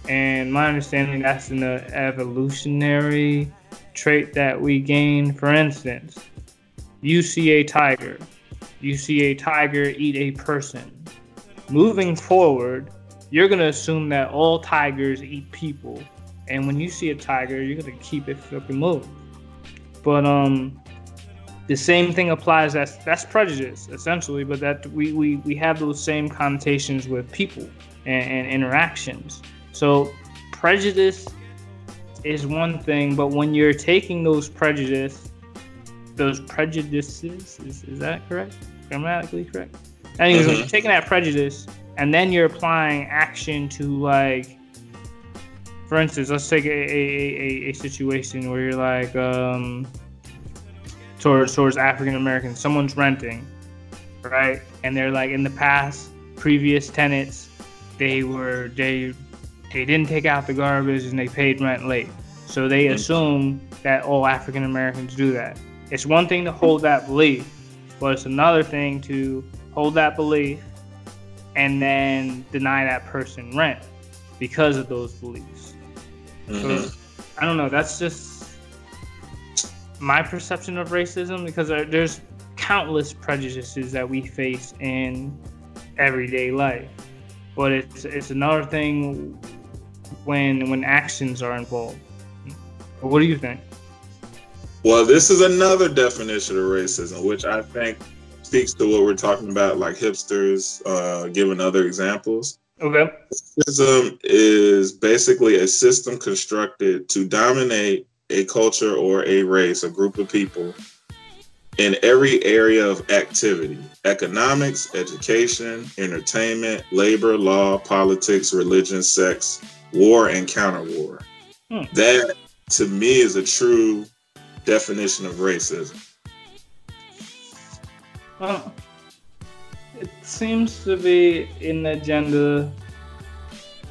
and my understanding that's an evolutionary trait that we gain. For instance, you see a tiger, you see a tiger eat a person. Moving forward, you're going to assume that all tigers eat people and when you see a tiger, you're gonna keep it fucking moving. But um, the same thing applies. That's that's prejudice essentially, but that we we, we have those same connotations with people and, and interactions. So prejudice is one thing, but when you're taking those prejudice, those prejudices, is, is that correct? Grammatically correct? Anyways, when you're taking that prejudice and then you're applying action to like for instance, let's take a, a, a, a situation where you're like um, towards towards African Americans, someone's renting, right? And they're like in the past, previous tenants, they were they they didn't take out the garbage and they paid rent late. So they mm-hmm. assume that all African Americans do that. It's one thing to hold that belief, but it's another thing to hold that belief and then deny that person rent because of those beliefs. Mm-hmm. So, I don't know. That's just my perception of racism because there's countless prejudices that we face in everyday life. But it's it's another thing when when actions are involved. What do you think? Well, this is another definition of racism, which I think speaks to what we're talking about, like hipsters uh, giving other examples. Okay. Racism is basically a system constructed to dominate a culture or a race, a group of people, in every area of activity economics, education, entertainment, labor, law, politics, religion, sex, war, and counter war. Hmm. That, to me, is a true definition of racism. Well, it seems to be an agenda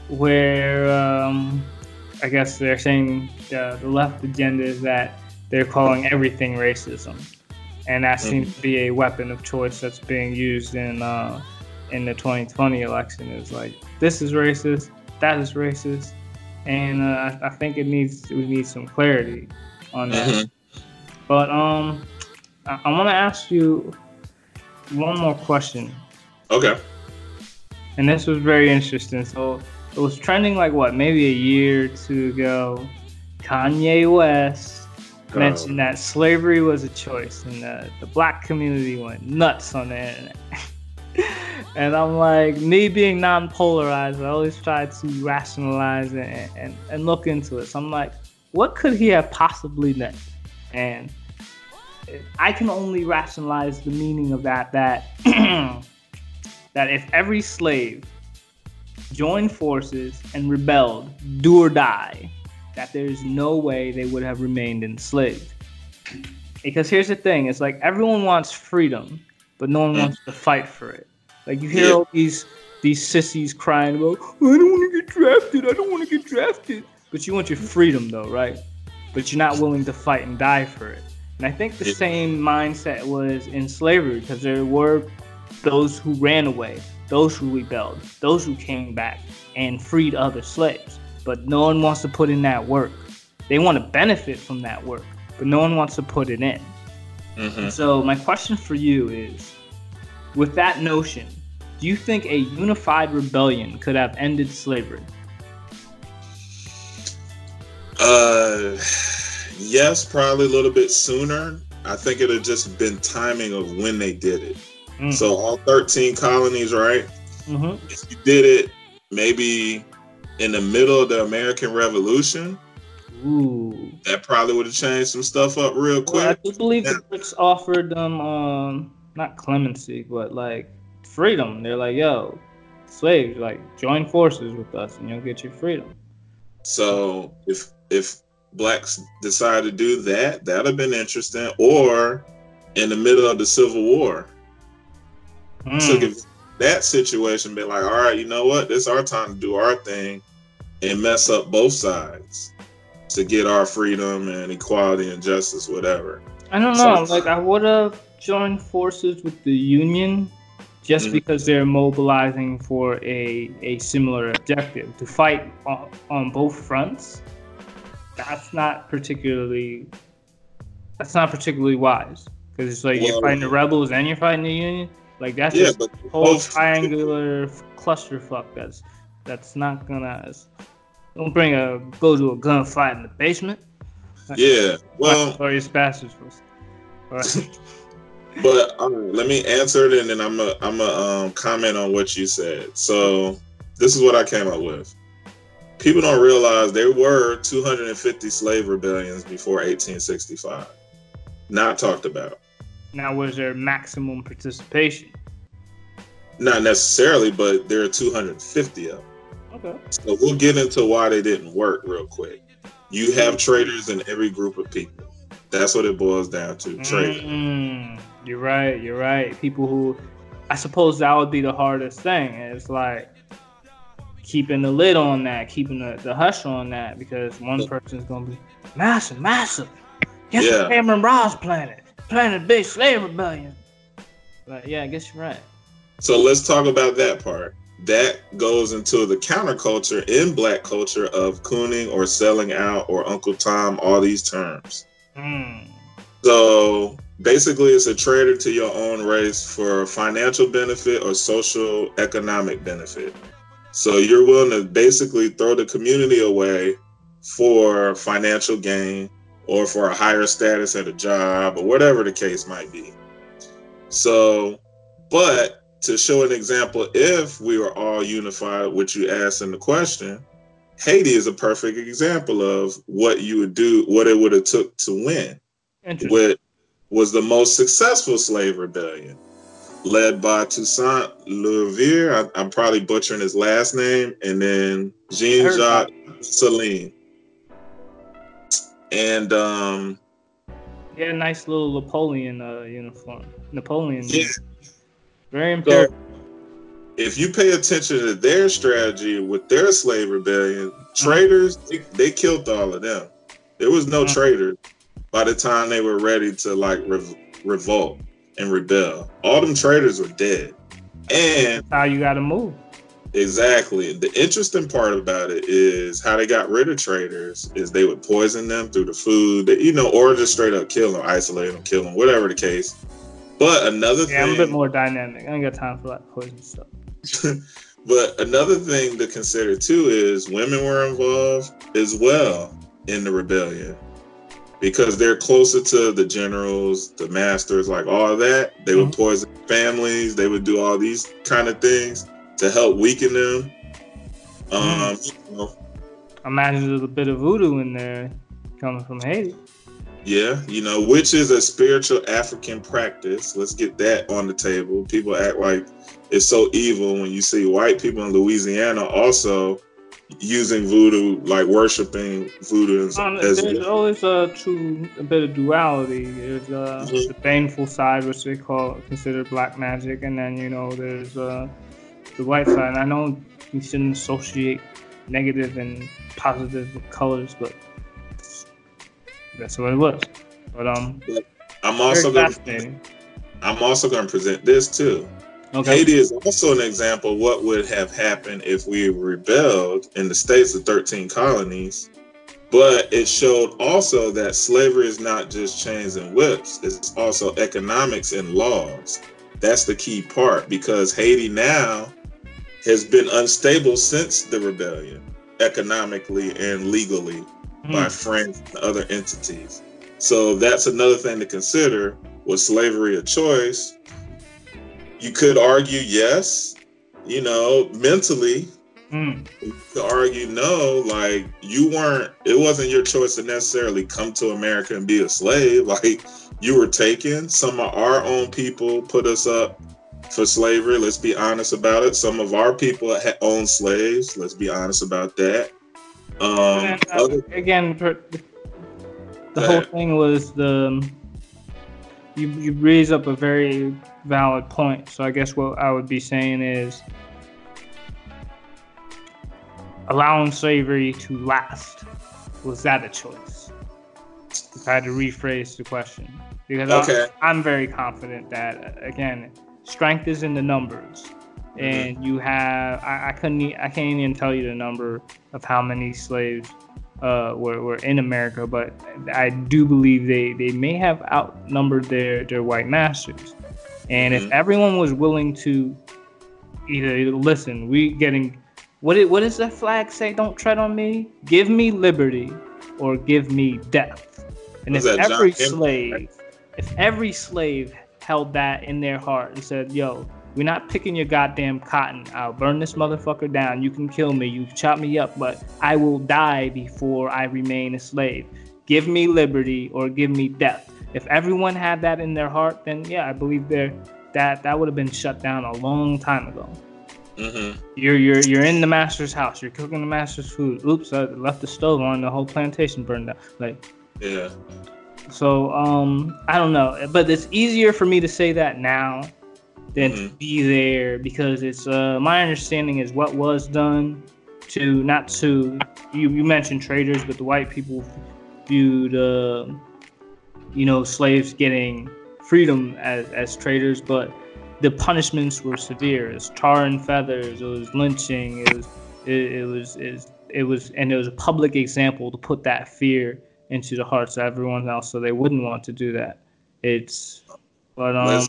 where um, I guess they're saying the, the left agenda is that they're calling everything racism, and that seems mm-hmm. to be a weapon of choice that's being used in uh, in the 2020 election. Is like this is racist, that is racist, and uh, I think it needs we need some clarity on that. Mm-hmm. But um, I, I want to ask you one more question. Okay. And this was very interesting. So it was trending like what, maybe a year or two ago. Kanye West mentioned that slavery was a choice, and the, the black community went nuts on the internet. and I'm like, me being non polarized, I always try to rationalize it and, and, and look into it. So I'm like, what could he have possibly meant? And I can only rationalize the meaning of that that that if every slave joined forces and rebelled, do or die, that there's no way they would have remained enslaved. Because here's the thing: it's like everyone wants freedom, but no one wants to fight for it. Like you hear all these these sissies crying about, oh, I don't want to get drafted. I don't want to get drafted. But you want your freedom, though, right? But you're not willing to fight and die for it. And I think the yeah. same mindset was in slavery because there were those who ran away, those who rebelled, those who came back and freed other slaves. But no one wants to put in that work. They want to benefit from that work, but no one wants to put it in. Mm-hmm. So, my question for you is with that notion, do you think a unified rebellion could have ended slavery? Uh, yes, probably a little bit sooner. I think it had just been timing of when they did it. Mm. So all 13 colonies, right? Mm-hmm. If you did it maybe in the middle of the American Revolution, Ooh. that probably would have changed some stuff up real quick. Well, I do believe the Brits offered them um, not clemency, but like freedom. They're like, yo, slaves, like join forces with us and you'll get your freedom. So if if blacks decide to do that, that'd have been interesting. Or in the middle of the Civil War, Mm. Took it that situation, be like, all right, you know what? This our time to do our thing and mess up both sides to get our freedom and equality and justice, whatever. I don't know. So, like I would have joined forces with the Union just mm-hmm. because they're mobilizing for a, a similar objective to fight on, on both fronts. That's not particularly that's not particularly wise because it's like well, you're fighting the rebels and you're fighting the Union. Like that's yeah, a whole triangular clusterfuck. That's that's not gonna. Don't bring a go to a gunfight in the basement. Yeah, well, glorious bastards. Right. but um, let me answer it, and then I'm a I'm a um, comment on what you said. So this is what I came up with. People don't realize there were 250 slave rebellions before 1865. Not talked about. Now, was there maximum participation? Not necessarily, but there are 250 of them. Okay. So we'll get into why they didn't work real quick. You have traitors in every group of people. That's what it boils down to. Mm, you're right. You're right. People who, I suppose that would be the hardest thing. It's like keeping the lid on that, keeping the, the hush on that, because one person's gonna be massive, massive. Guess Yeah. what Cameron Ross planted? Planted a big slave rebellion. But yeah, I guess you're right. So let's talk about that part. That goes into the counterculture in black culture of cooning or selling out or Uncle Tom, all these terms. Mm. So basically, it's a traitor to your own race for financial benefit or social economic benefit. So you're willing to basically throw the community away for financial gain or for a higher status at a job or whatever the case might be. So, but to show an example, if we were all unified, which you asked in the question, Haiti is a perfect example of what you would do, what it would have took to win. What was the most successful slave rebellion, led by Toussaint Louverture. I, I'm probably butchering his last name, and then Jean Jacques Dessalines. And um, He had a nice little Napoleon uh, uniform. Napoleon. Yeah. Very imperative. if you pay attention to their strategy with their slave rebellion, traitors they, they killed all of them. There was no Mhm. traitors by the time they were ready to like rev- revolt and rebel. All them traitors were dead. And how you got to move. Exactly. The interesting part about it is how they got rid of traitors is they would poison them through the food, that, you know, or just straight up kill them, isolate them, kill them, whatever the case. But another Yeah, I'm a bit more dynamic. I ain't got time for that poison stuff. but another thing to consider too is women were involved as well in the rebellion because they're closer to the generals, the masters, like all that. They would poison families. They would do all these kind of things to help weaken them. Um, you know, imagine there's a bit of voodoo in there coming from Haiti. Yeah, you know, which is a spiritual African practice. Let's get that on the table. People act like it's so evil when you see white people in Louisiana also using voodoo, like worshiping voodoo as, Um, as there's always a true a bit of duality. There's uh, Mhm. the baneful side, which they call considered black magic, and then you know there's uh, the white side. And I know you shouldn't associate negative and positive with colors, but that's what it was. But um, I'm also going fascinating. I'm also going to present this too. Okay. Haiti is also an example of what would have happened if we rebelled in the states of 13 colonies. But it showed also that slavery is not just chains and whips, it's also economics and laws. That's the key part because Haiti now has been unstable since the rebellion, economically and legally, hmm. by France and other entities. So that's another thing to consider. Was slavery a choice? You could argue yes, you know, mentally. Mm. You could argue no, like you weren't, it wasn't your choice to necessarily come to America and be a slave. Like you were taken. Some of our own people put us up for slavery. Let's be honest about it. Some of our people ha- owned slaves. Let's be honest about that. Um, And, uh, other- again, per- the whole thing was the you you raise up a very valid point. So I guess what I would be saying is allowing slavery to last was that a choice? If I had to rephrase the question, because Okay. I'm very confident that again, strength is in the numbers, and you have I, I couldn't I can't even tell you the number of how many slaves uh, were, were in America, but I do believe they, they may have outnumbered their, their white masters. And if Mhm. everyone was willing to either listen, we getting what it, what does that flag say? Don't tread on me. Give me liberty, or give me death. And if every slave, if every slave held that in their heart and said, "Yo, we're not picking your goddamn cotton. I'll burn this motherfucker down. You can kill me. You chop me up, but I will die before I remain a slave. Give me liberty or give me death." If everyone had that in their heart, then yeah, I believe there that that would have been shut down a long time ago. Mm-hmm. You're you're you're in the master's house. You're cooking the master's food. Oops, I left the stove on. The whole plantation burned down. Like yeah. So um, I don't know, but it's easier for me to say that now than mm-hmm. to be there because it's uh, my understanding is what was done to not to you you mentioned traitors, but the white people viewed uh, you know slaves getting freedom as as traitors, but the punishments were severe. It was tar and feathers. It was lynching. It was it, it was it, it was and it was a public example to put that fear into the hearts of everyone else, so they wouldn't want to do that. It's but um.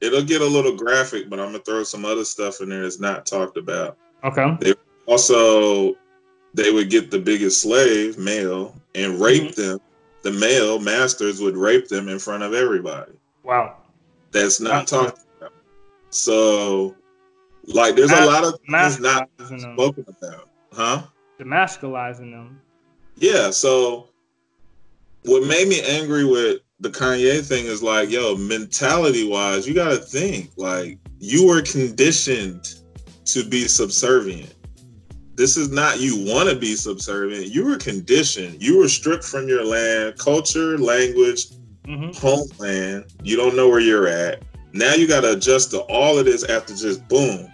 It, will get a little graphic, but I'm gonna throw some other stuff in there that's not talked about. Okay. They also they would get the biggest slave male and rape mm-hmm. them. The male masters would rape them in front of everybody. Wow that's not talked about. So, like, there's Mas- a lot of things not spoken about, huh? Demasculizing them. Yeah. So, what made me angry with the Kanye thing is like, yo, mentality wise, you got to think like you were conditioned to be subservient. This is not you want to be subservient. You were conditioned. You were stripped from your land, culture, language, mm-hmm. homeland. You don't know where you're at. Now you got to adjust to all of this after just boom.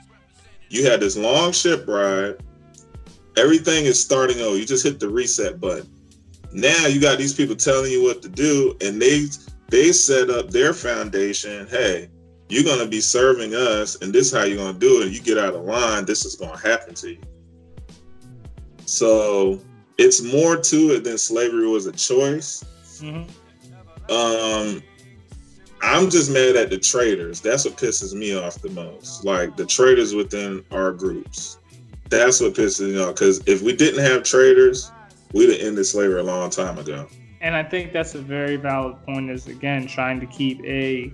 You had this long ship ride. Everything is starting over. You just hit the reset button. Now you got these people telling you what to do, and they they set up their foundation. Hey, you're gonna be serving us, and this is how you're gonna do it. You get out of line, this is gonna happen to you. So it's more to it than slavery was a choice. Mm-hmm. Um, I'm just mad at the traitors. That's what pisses me off the most. Like the traitors within our groups. That's what pisses me off. Because if we didn't have traitors, we'd have ended slavery a long time ago. And I think that's a very valid point. Is again trying to keep a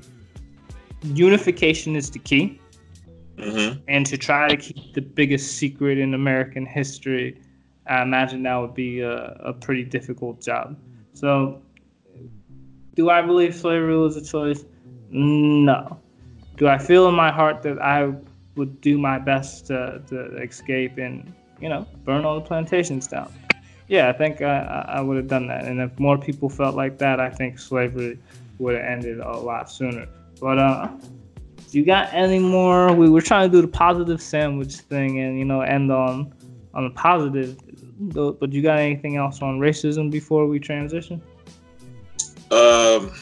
unification is the key, mm-hmm. and to try to keep the biggest secret in American history. I imagine that would be a, a pretty difficult job. So do I believe slavery was a choice? No. Do I feel in my heart that I would do my best to, to escape and, you know, burn all the plantations down? Yeah, I think I, I would have done that. And if more people felt like that, I think slavery would have ended a lot sooner. But uh, you got any more? We were trying to do the positive sandwich thing and you know end on on the positive. But you got anything else on racism before we transition? Um,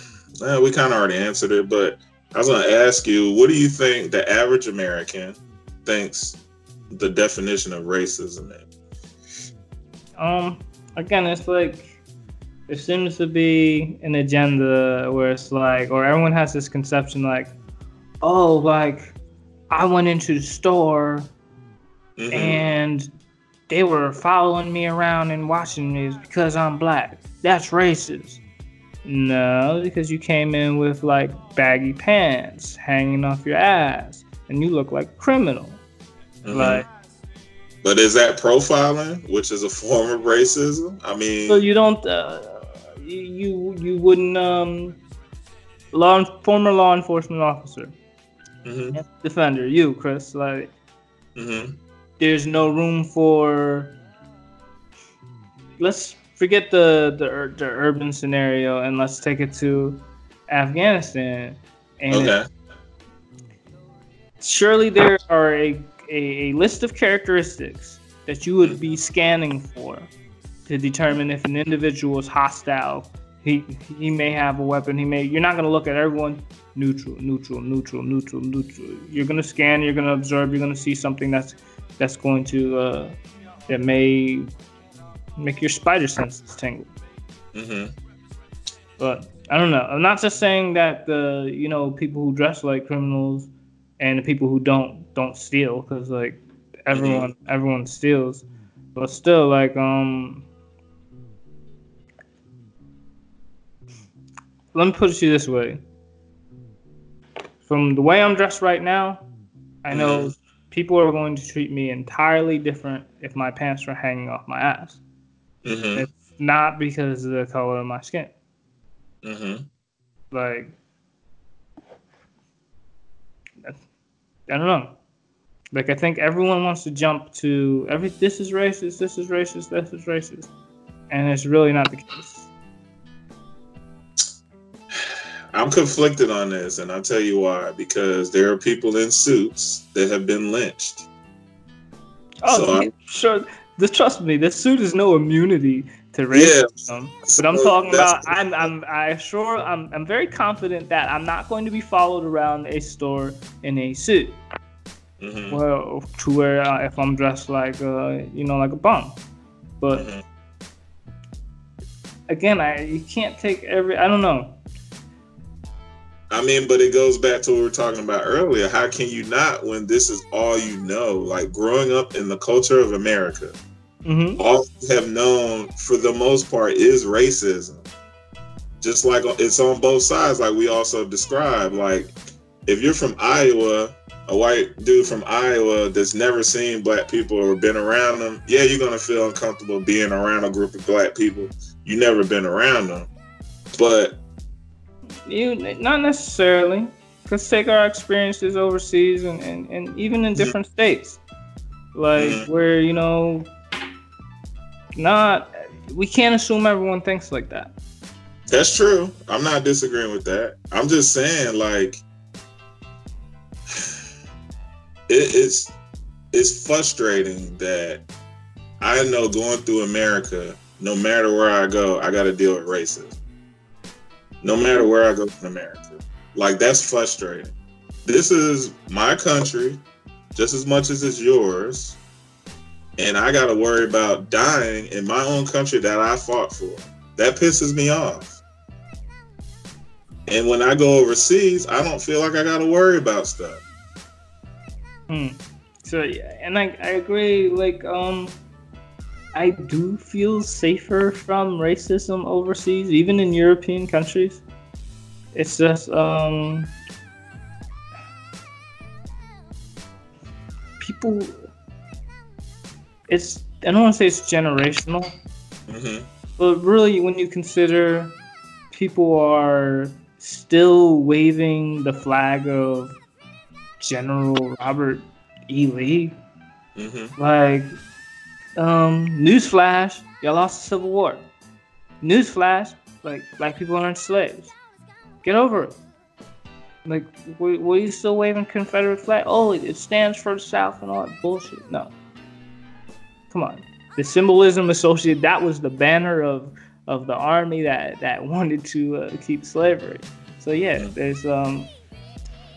well, we kind of already answered it, but I was going to ask you, what do you think the average American thinks the definition of racism is? Um, again, it's like there seems to be an agenda where it's like, or everyone has this conception like, oh, like I went into the store mm-hmm. and they were following me around and watching me because I'm black. That's racist. No, because you came in with like baggy pants hanging off your ass, and you look like a criminal. Mm-hmm. Like, but is that profiling, which is a form of racism? I mean, so you don't, uh, you you wouldn't, um, law former law enforcement officer, mm-hmm. defender, you Chris, like, mm-hmm. There's no room for. Let's forget the, the the urban scenario and let's take it to Afghanistan. And okay. surely there are a, a, a list of characteristics that you would be scanning for to determine if an individual is hostile. He he may have a weapon. He may. You're not gonna look at everyone neutral, neutral, neutral, neutral, neutral. You're gonna scan. You're gonna observe. You're gonna see something that's that's going to uh, that may make your spider senses tingle. Mm-hmm. But I don't know. I'm not just saying that the you know people who dress like criminals and the people who don't don't steal because like everyone mm-hmm. everyone steals. But still, like um, let me put it to you this way. From the way I'm dressed right now, I know mm-hmm. People are going to treat me entirely different if my pants are hanging off my ass. Mm-hmm. It's not because of the color of my skin. Mm-hmm. Like, I don't know. Like, I think everyone wants to jump to every. This is racist. This is racist. This is racist, and it's really not the case. I'm conflicted on this, and I'll tell you why. Because there are people in suits that have been lynched. Oh, so sure. The, trust me, this suit is no immunity to racism. Yeah. But I'm talking about I'm I'm I sure I'm I'm very confident that I'm not going to be followed around a store in a suit. Mm-hmm. Well, to where uh, if I'm dressed like uh, you know like a bum, but mm-hmm. again, I you can't take every I don't know. I mean, but it goes back to what we were talking about earlier. How can you not when this is all you know? Like growing up in the culture of America, mm-hmm. all you have known for the most part is racism. Just like it's on both sides, like we also described. Like if you're from Iowa, a white dude from Iowa that's never seen black people or been around them, yeah, you're gonna feel uncomfortable being around a group of black people. You never been around them, but you not necessarily. Let's take our experiences overseas and, and, and even in different mm-hmm. states, like mm-hmm. where you know not we can't assume everyone thinks like that. That's true. I'm not disagreeing with that. I'm just saying like it, it's it's frustrating that I know going through America, no matter where I go, I got to deal with racism. No matter where I go in America, like that's frustrating. This is my country, just as much as it's yours and I got to worry about dying in my own country that I fought for. That pisses me off. And when I go overseas, I don't feel like I got to worry about stuff. Hmm. So yeah, and I, I agree. Like um, I do feel safer from racism overseas, even in European countries. It's just um, people it's I don't want to say it's generational, mm-hmm. but really when you consider people are still waving the flag of General Robert E. Lee, mm-hmm. like um, newsflash, y'all lost the Civil War. Newsflash, like black people aren't slaves. Get over it. Like, were, you still waving Confederate flag? Oh, it stands for the South and all that bullshit. No, Come on, the symbolism associated that was the banner of of the army that that wanted to uh, keep slavery. So yeah, there's um,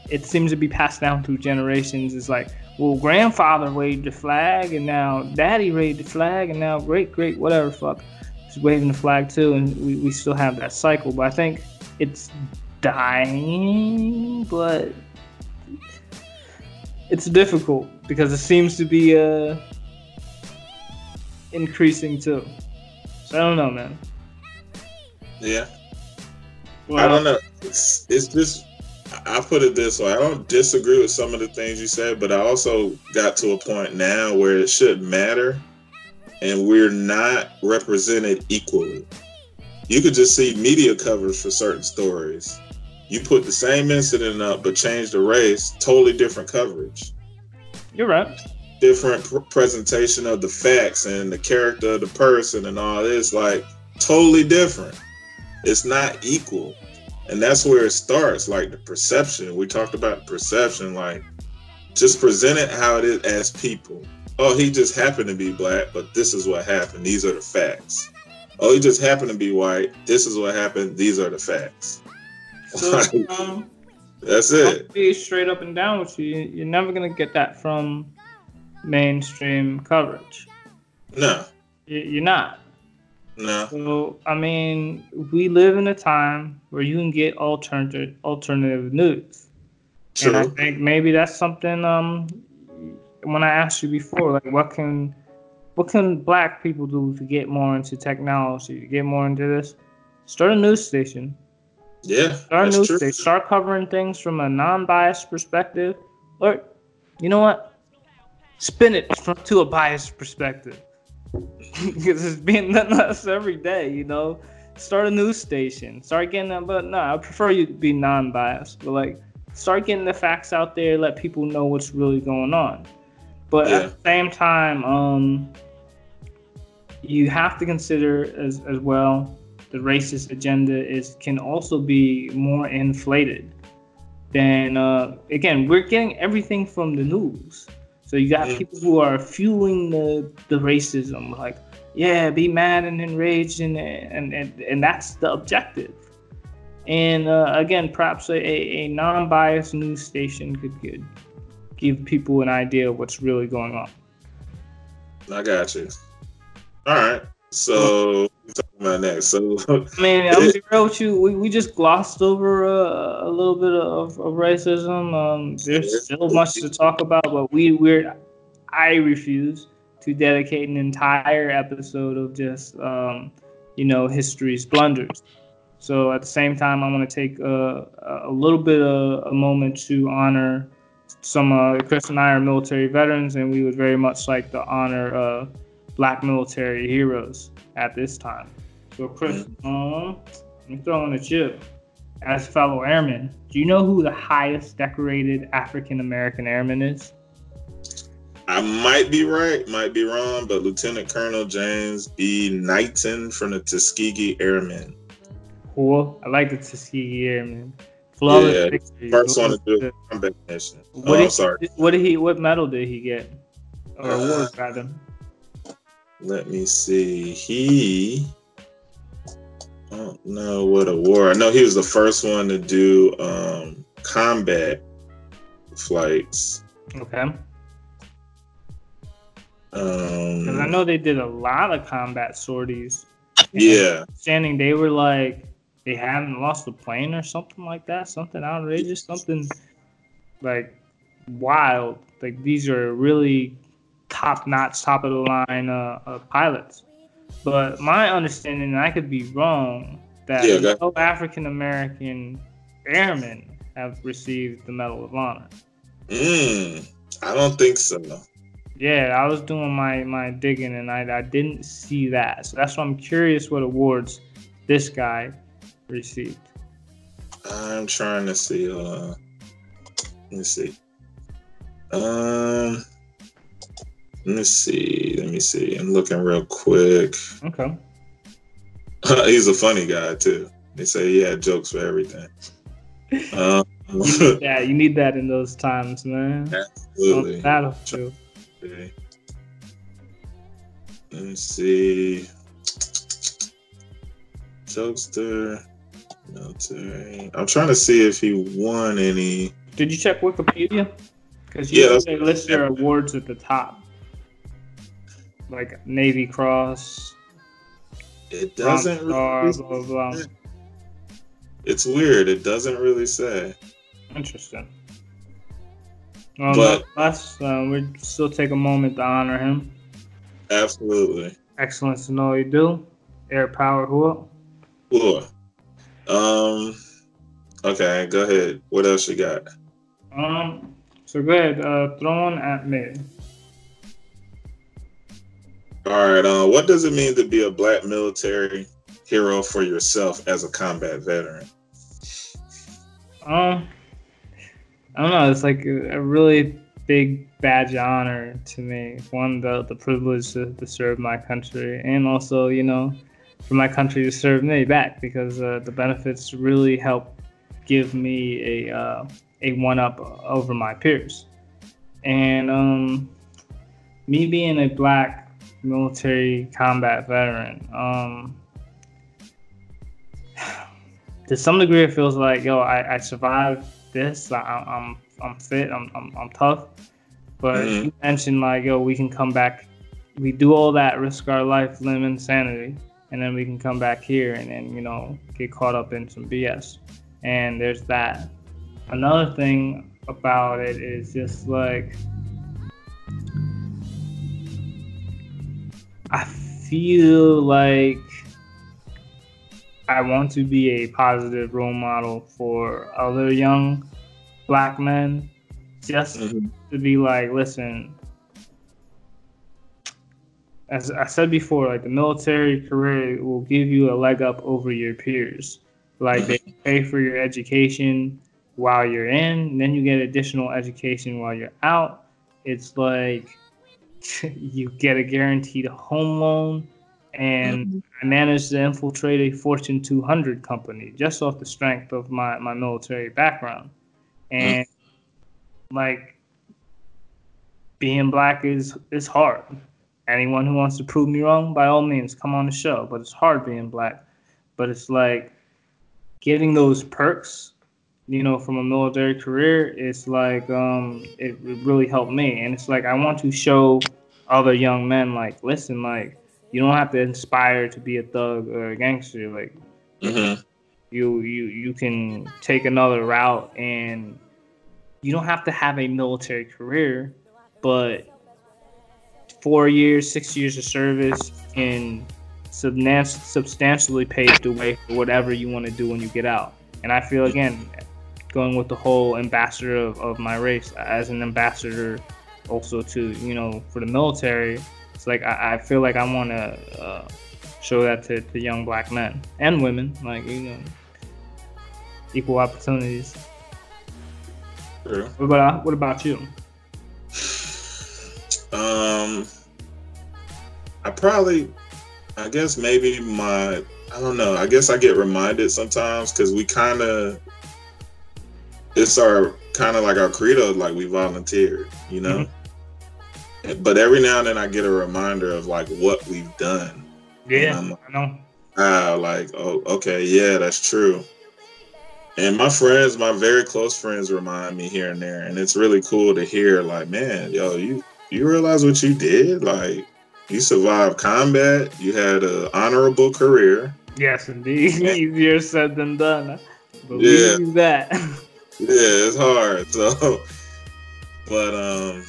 it seems to be passed down through generations. It's like, well, grandfather waved the flag, and now daddy waved the flag, and now great great whatever fuck is waving the flag too, and we, we still have that cycle. But I think it's dying, but it's difficult because it seems to be uh, increasing too. So I don't know, man. Yeah. Well, I don't know. It's, it's just I put it this way. I don't disagree with some of the things you said, but I also got to a point now where it shouldn't matter and we're not represented equally. You could just see media covers for certain stories. You put the same incident up but change the race, totally different coverage. You're right different pr- presentation of the facts and the character of the person and all this like totally different it's not equal and that's where it starts like the perception. We talked about perception like just present it how it is as people. Oh he just happened to be black but this is what happened. These are the facts. Oh he just happened to be white. This is what happened. These are the facts. So, um, that's it. be straight up and down with you. You're never gonna get that from mainstream coverage. No. You're not. No. So I mean, we live in a time where you can get alternative alternative news. True. And I think maybe that's something um when I asked you before, like what can what can black people do to get more into technology, to get more into this? Start a news station. Yeah. Start a news true. station. Start covering things from a non-biased perspective. Or you know what? Spin it from to a biased perspective. because it's being done us every day, you know. Start a news station. Start getting that, but no, I prefer you to be non-biased. But like, start getting the facts out there. Let people know what's really going on. But yeah. at the same time, um, you have to consider as as well the racist agenda is can also be more inflated than uh, again we're getting everything from the news so you got people who are fueling the, the racism, like, yeah, be mad and enraged, and and and, and that's the objective. And uh, again, perhaps a, a non-biased news station could, could give people an idea of what's really going on. I got you. All right. So talking about next. So I mean, I'm be real with you. We, we just glossed over uh, a little bit of, of racism. Um, there's still much to talk about, but we we're I refuse to dedicate an entire episode of just um, you know history's blunders. So at the same time, I'm going to take a, a little bit of a moment to honor some. Uh, Chris and I are military veterans, and we would very much like to honor uh, black military heroes at this time. So, Chris, um, let me throw in a chip. As fellow airmen, do you know who the highest decorated African American airman is? I might be right, might be wrong, but Lieutenant Colonel James B. Knighten from the Tuskegee Airmen. Cool. I like the Tuskegee Airmen. Flawless yeah, victory. First one to do a combat mission. What oh, did sorry. He, what did he? What medal did he get? Or uh, award rather? Let me see. He I don't know what award. I know he was the first one to do um, combat flights. Okay. Um, I know they did a lot of combat sorties. Yeah. Standing, they were like they hadn't lost a plane or something like that. Something outrageous. Something like wild. Like these are really top notch, top of the line uh, uh, pilots. But my understanding, and I could be wrong, that yeah, no African American airmen have received the Medal of Honor. Mm, I don't think so. Yeah, I was doing my, my digging and I, I didn't see that. So that's why I'm curious what awards this guy received. I'm trying to see. Uh, let me see. Um, let me see. Let me see. I'm looking real quick. Okay. He's a funny guy too. They say he had jokes for everything. Um, you need that. You need that in those times, man. Absolutely. battlefield. Okay. Let me see. Jokester, military. I'm trying to see if he won any. Did you check Wikipedia? Because yeah, they list their awards at the top like Navy Cross. It doesn't star, really blah, blah, blah. It's weird. It doesn't really say. Interesting. Well, but let's uh, we still take a moment to honor him. Absolutely. Excellence to know you do. Air power who? Who? Um. Okay, go ahead. What else you got? Um. So go ahead. Uh, throwing at me. All right. Uh, what does it mean to be a black military hero for yourself as a combat veteran? Um, I don't know. It's like a, really big badge of honor to me. One, the the privilege to, to, serve my country, and also, you know, for my country to serve me back because uh, the benefits really help give me a uh, a one up over my peers. And um, me being a black military combat veteran. Um, to some degree, it feels like yo, I, I survived this. I, am I'm, I'm fit. I'm I'm, I'm tough. But mm-hmm. you mentioned like yo, we can come back. We do all that, risk our life, limb, and sanity, and then we can come back here and then you know get caught up in some BS. And there's that. Another thing about it is just like I feel like I want to be a positive role model for other young black men, just mm-hmm. to be like, listen. As I said before, like the military career will give you a leg up over your peers. Like they mm-hmm. pay for your education while you're in, then you get additional education while you're out. It's like you get a guaranteed home loan. And mm-hmm. I managed to infiltrate a Fortune 200 company just off the strength of my, my military background. And mm-hmm. like being black is is hard. Anyone who wants to prove me wrong, by all means, come on the show. But it's hard being black. But it's like getting those perks you know, from a military career, it's like um, it, it really helped me, and it's like I want to show other young men, like, listen, like, you don't have to inspire to be a thug or a gangster, like, mm-hmm. you you you can take another route, and you don't have to have a military career, but four years, six years of service can substantially pave the way for whatever you want to do when you get out. And I feel again, going with the whole ambassador of, of my race as an ambassador also to you know for the military. It's like i, I feel like i want to uh, show that to, to young black men and women like you know equal opportunities. True. what about what about you? Um i probably i guess maybe my i don't know i guess i get reminded sometimes because we kind of it's our kind of like our credo, like we volunteered, you know. Mm-hmm. But every now and then I get a reminder of like what we've done. Yeah, like, I know. Ah, like oh, okay, yeah, that's true. And my friends, my very close friends, remind me here and there, and it's really cool to hear. Like, man, yo, you you realize what you did? Like, you survived combat. You had an honorable career. Yes, indeed. Easier said than done. Believe yeah. that. yeah, it's hard. So, but um,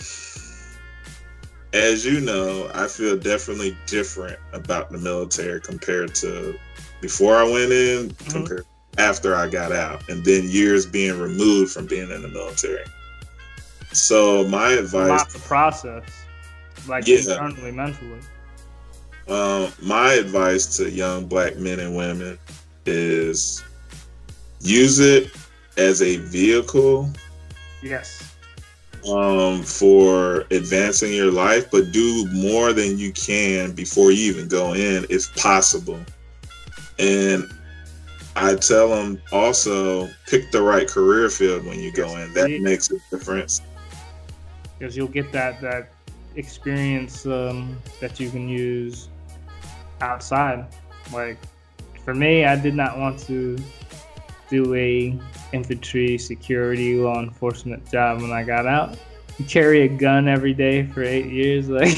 as you know, I feel definitely different about the military compared to before I went in, mm-hmm. compared after I got out, and then years being removed from being in the military. So my advice, of process, like yeah. internally, mentally. Um, my advice to young black men and women is use it as a vehicle. Yes. Um, for advancing your life, but do more than you can before you even go in, if possible. And I tell them also pick the right career field when you go in. That makes a difference. Because you'll get that that experience um, that you can use outside. Like for me, I did not want to do a infantry security law enforcement job when I got out. You carry a gun every day for eight years, like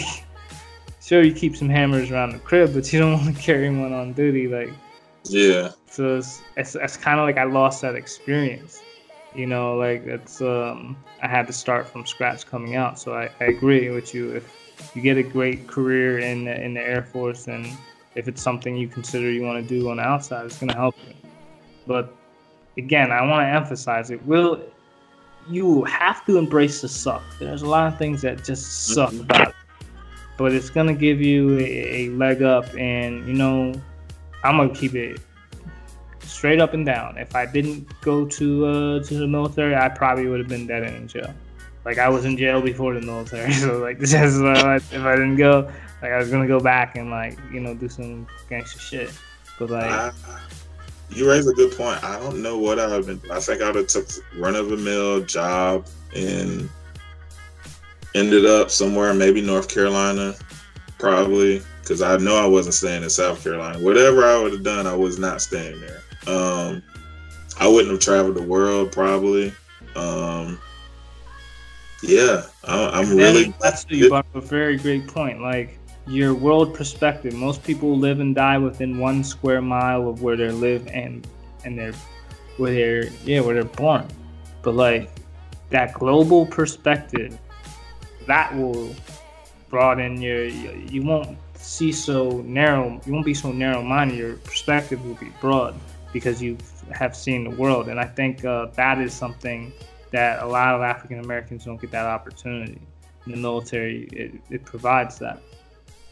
sure you keep some hammers around the crib, but you don't want to carry one on duty, like yeah. So it's it's, it's kind of like I lost that experience, you know, like it's um I had to start from scratch coming out. So I, I agree with you. If you get a great career in the, in the Air Force and if it's something you consider you want to do on the outside, it's gonna help you. But again, I want to emphasize it. Will you have to embrace the suck? There's a lot of things that just suck mm-hmm. about it, but it's gonna give you a, a leg up. And you know, I'm gonna keep it straight up and down. If I didn't go to uh, to the military, I probably would have been dead in jail. Like I was in jail before the military, so like just uh, if I didn't go, like I was gonna go back and like you know do some gangster shit. But like you raise a good point. I don't know what I have been. I think I would have took run of a mill job and ended up somewhere, maybe North Carolina, probably, because I know I wasn't staying in South Carolina. Whatever I would have done, I was not staying there. Um, I wouldn't have traveled the world, probably. Um, yeah, I, am really. That's you a very great point. Like your world perspective. Most people live and die within one square mile of where they live and and they're where they're yeah where they're born. But like that global perspective, that will broaden your. You won't see so narrow. You won't be so narrow-minded. Your perspective will be broad because you have seen the world. And I think uh, that is something that a lot of African Americans don't get that opportunity. In the military, it, it provides that.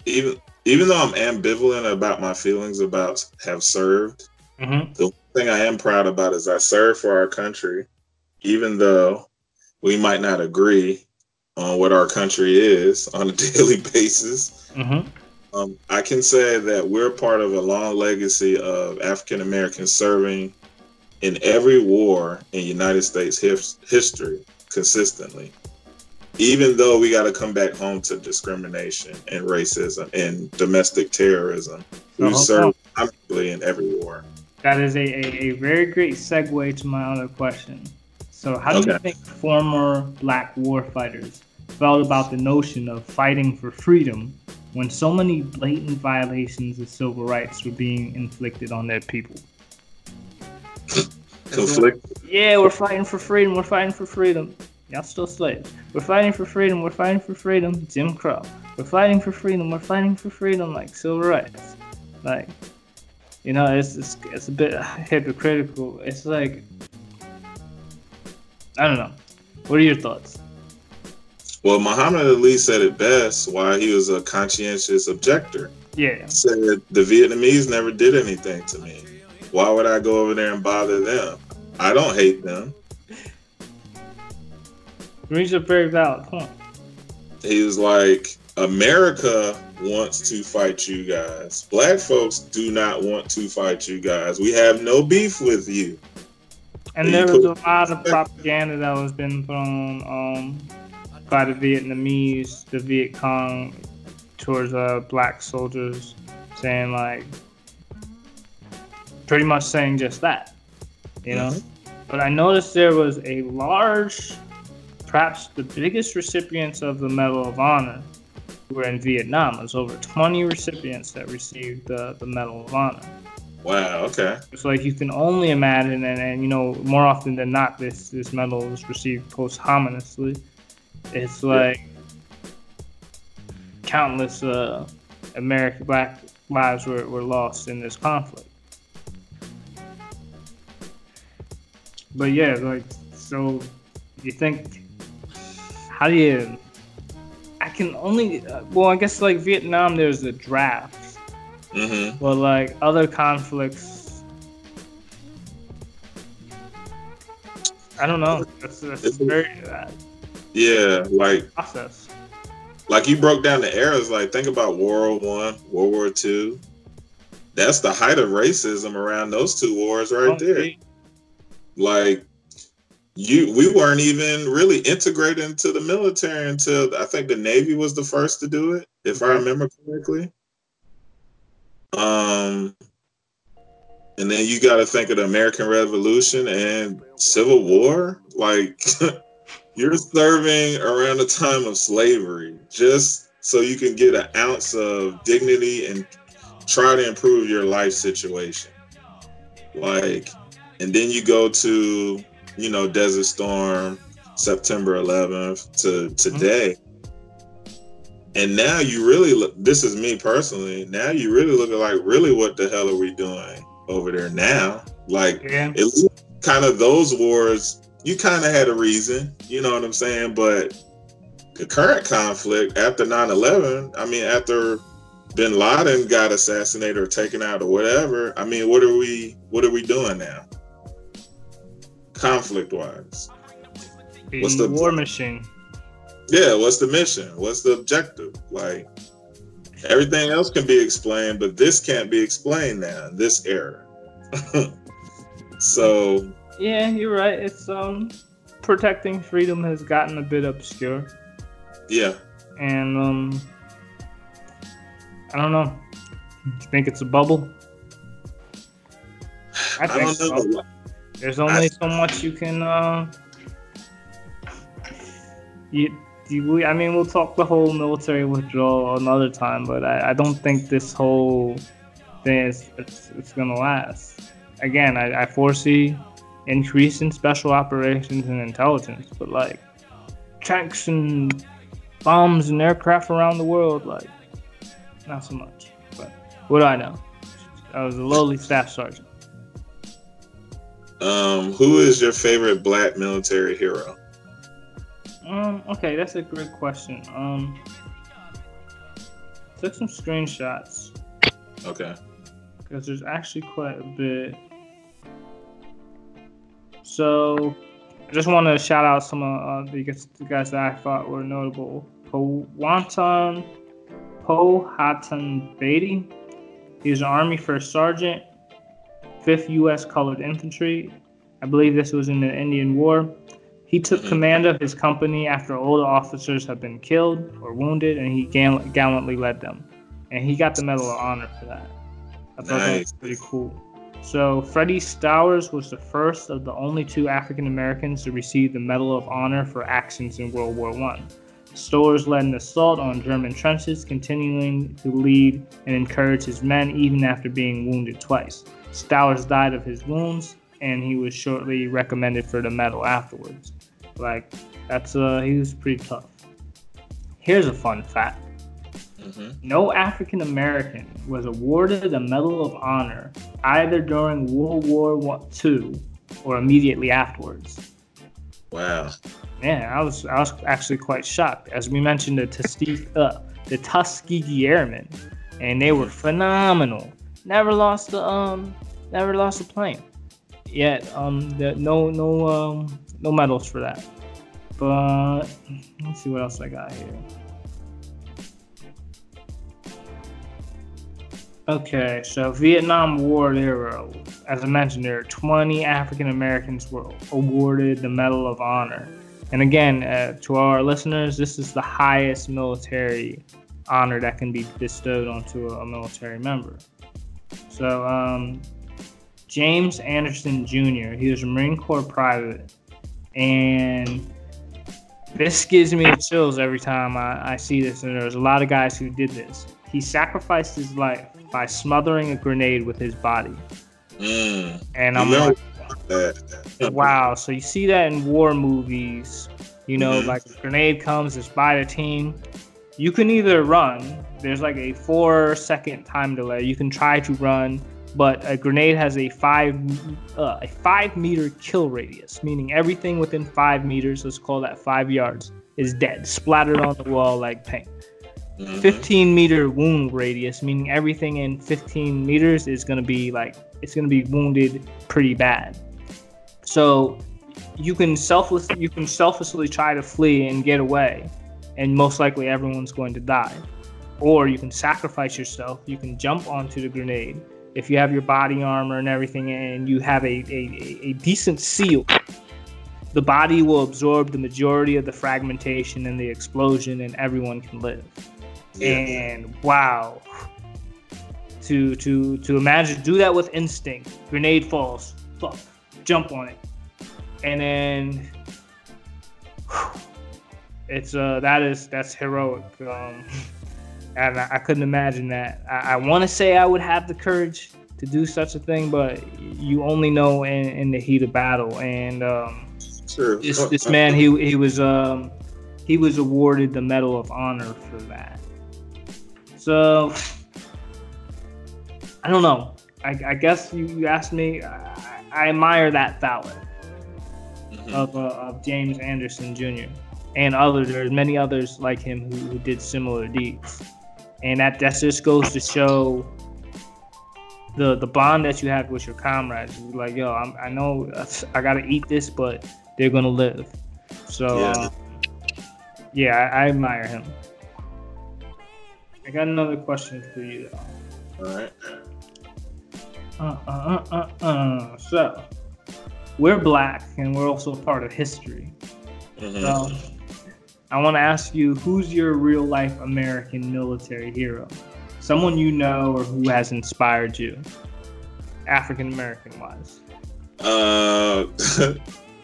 Even even though I'm ambivalent about my feelings about have served, mm-hmm. the thing I am proud about is I served for our country, even though we might not agree on what our country is on a daily basis. Mm-hmm. Um, I can say that we're part of a long legacy of African Americans serving in every war in United States his- history consistently. Even though we got to come back home to discrimination and racism and domestic terrorism, we've Uh-huh. served actively in every war. That is a, a, a very great segue to my other question. So, how do you think former black war fighters felt about the notion of fighting for freedom when so many blatant violations of civil rights were being inflicted on their people? Conflict. Yeah, we're fighting for freedom. We're fighting for freedom. Y'all still slaves. We're fighting for freedom. We're fighting for freedom. Jim Crow. We're fighting for freedom. We're fighting for freedom, like civil rights. Like, you know, it's it's, it's a bit hypocritical. It's like, I don't know. What are your thoughts? Well, Muhammad Ali said it best why he was a conscientious objector. Yeah. Said the Vietnamese never did anything to me. Why would I go over there and bother them? I don't hate them. Brings up a very valid point. He was like, America wants to fight you guys. Black folks do not want to fight you guys. We have no beef with you. And You there was a lot of propaganda that was being put on um, by the Vietnamese, the Viet Cong, towards uh, black soldiers, saying like, pretty much saying just that, you know. But I noticed there was a large, perhaps the biggest recipients of the Medal of Honor were in Vietnam. There's over 20 recipients that received the, the Medal of Honor. Wow, okay. It's like you can only imagine, and, and you know, more often than not, this this medal is received posthumously. It's like countless uh, American black lives were, were lost in this conflict. But yeah, like, so you think, how do you? I can only, uh, well, I guess like Vietnam, there's a draft. Mm-hmm. But like other conflicts, I don't know. That's, that's very uh, Yeah, like process. like you broke down the eras. Like think about World War One, World War Two. That's the height of racism around those two wars right there. Like you, we weren't even really integrated into the military until I think the Navy was the first to do it, if I remember correctly. Um, and then you got to think of the American Revolution and Civil War. Like you're serving around the time of slavery, just so you can get an ounce of dignity and try to improve your life situation. Like, and then you go to, you know, Desert Storm, September 11th to today. And now you really look, this is me personally, now you really look at like, really, what the hell are we doing over there now? Like, at least kind of those wars, you kind of had a reason, you know what I'm saying? But the current conflict after 9 11, I mean, after bin Laden got assassinated or taken out or whatever, I mean, what are we, what are we doing now? Conflict wise. What's the war machine? Yeah, what's the mission? What's the objective? Like everything else can be explained, but this can't be explained now, this era. so Yeah, you're right. It's um protecting freedom has gotten a bit obscure, yeah. and um I don't know. You think it's a bubble? I I don't so. know. There's only so much you can. Uh, you, you, we, I mean, we'll talk the whole military withdrawal another time, but I, I don't think this whole thing is it's, it's gonna last. Again, I, I foresee increase in special operations and intelligence, but like tanks and bombs and aircraft around the world, like not so much. But what do I know? I was a lowly staff sergeant. Um, who is your favorite black military hero? Um, okay, that's a great question. Um, took some screenshots. Okay. Because there's actually quite a bit. So, I just want to shout out some of uh, the, the guys that I thought were notable. Powantan Powhatan Beaty. He was an Army First Sergeant, 5th U.S. Colored Infantry. I believe this was in the Indian War. He took mm-hmm. command of his company after older officers had been killed or wounded, and he gall- gallantly led them. And he got the Medal of Honor for that. I thought nice. that was pretty cool. So, Freddie Stowers was the first of the only two African Americans to receive the Medal of Honor for actions in World War One. Stowers led an assault on German trenches, continuing to lead and encourage his men even after being wounded twice. Stowers died of his wounds, and he was shortly recommended for the medal afterwards. Like, that's uh, he was pretty tough. Here's a fun fact. Mm-hmm. No African American was awarded a Medal of Honor either during World War II or immediately afterwards. Wow. Man, I was I was actually quite shocked. As we mentioned, the Tuskegee, uh, the Tuskegee Airmen, and they were phenomenal. Never lost the um, never lost a plane. Yet um, the, no no um, no medals for that. But let's see what else I got here. Okay, so Vietnam War era. As I mentioned, there are 20 African Americans were awarded the Medal of Honor. And again, uh, to our listeners, this is the highest military honor that can be bestowed onto a military member. So, um, James Anderson Jr., he was a Marine Corps private. And this gives me chills every time I, I see this. And there's a lot of guys who did this. He sacrificed his life by smothering a grenade with his body. Mm. And I'm like, wow. So you see that in war movies. You know, mm-hmm. like a grenade comes, it's by the team. You can either run. There's like a four second time delay. You can try to run, but a grenade has a five uh, a five meter kill radius, meaning everything within five meters, let's call that five yards, is dead, splattered on the wall like paint. Mm-hmm. 15 meter wound radius, meaning everything in 15 meters is going to be like, it's going to be wounded pretty bad. So you can selfless, you can selflessly try to flee and get away, and most likely everyone's going to die. Or you can sacrifice yourself. You can jump onto the grenade. If you have your body armor and everything, and you have a, a, a decent seal, the body will absorb the majority of the fragmentation and the explosion, and everyone can live. And wow. To to to imagine do that with instinct. Grenade falls. Fuck. Jump on it. And then whew, it's uh that is that's heroic. Um and I, I couldn't imagine that i, I want to say i would have the courage to do such a thing but you only know in, in the heat of battle and um sure. this, this man he he was um he was awarded the medal of honor for that so I don't know. I, I guess you, you asked me. I, I admire that valor mm-hmm. of, uh, of James Anderson Jr. and others. There's many others like him who, who did similar deeds, and that that just goes to show the the bond that you have with your comrades. You're like, yo, I'm, i know I gotta eat this, but they're gonna live. So, yeah, uh, yeah I, I admire him. I got another question for you. Though. All right. Uh, uh, uh, uh, uh. So, we're black and we're also a part of history. Mm-hmm. So, I want to ask you who's your real life American military hero? Someone you know or who has inspired you, African American wise? Uh,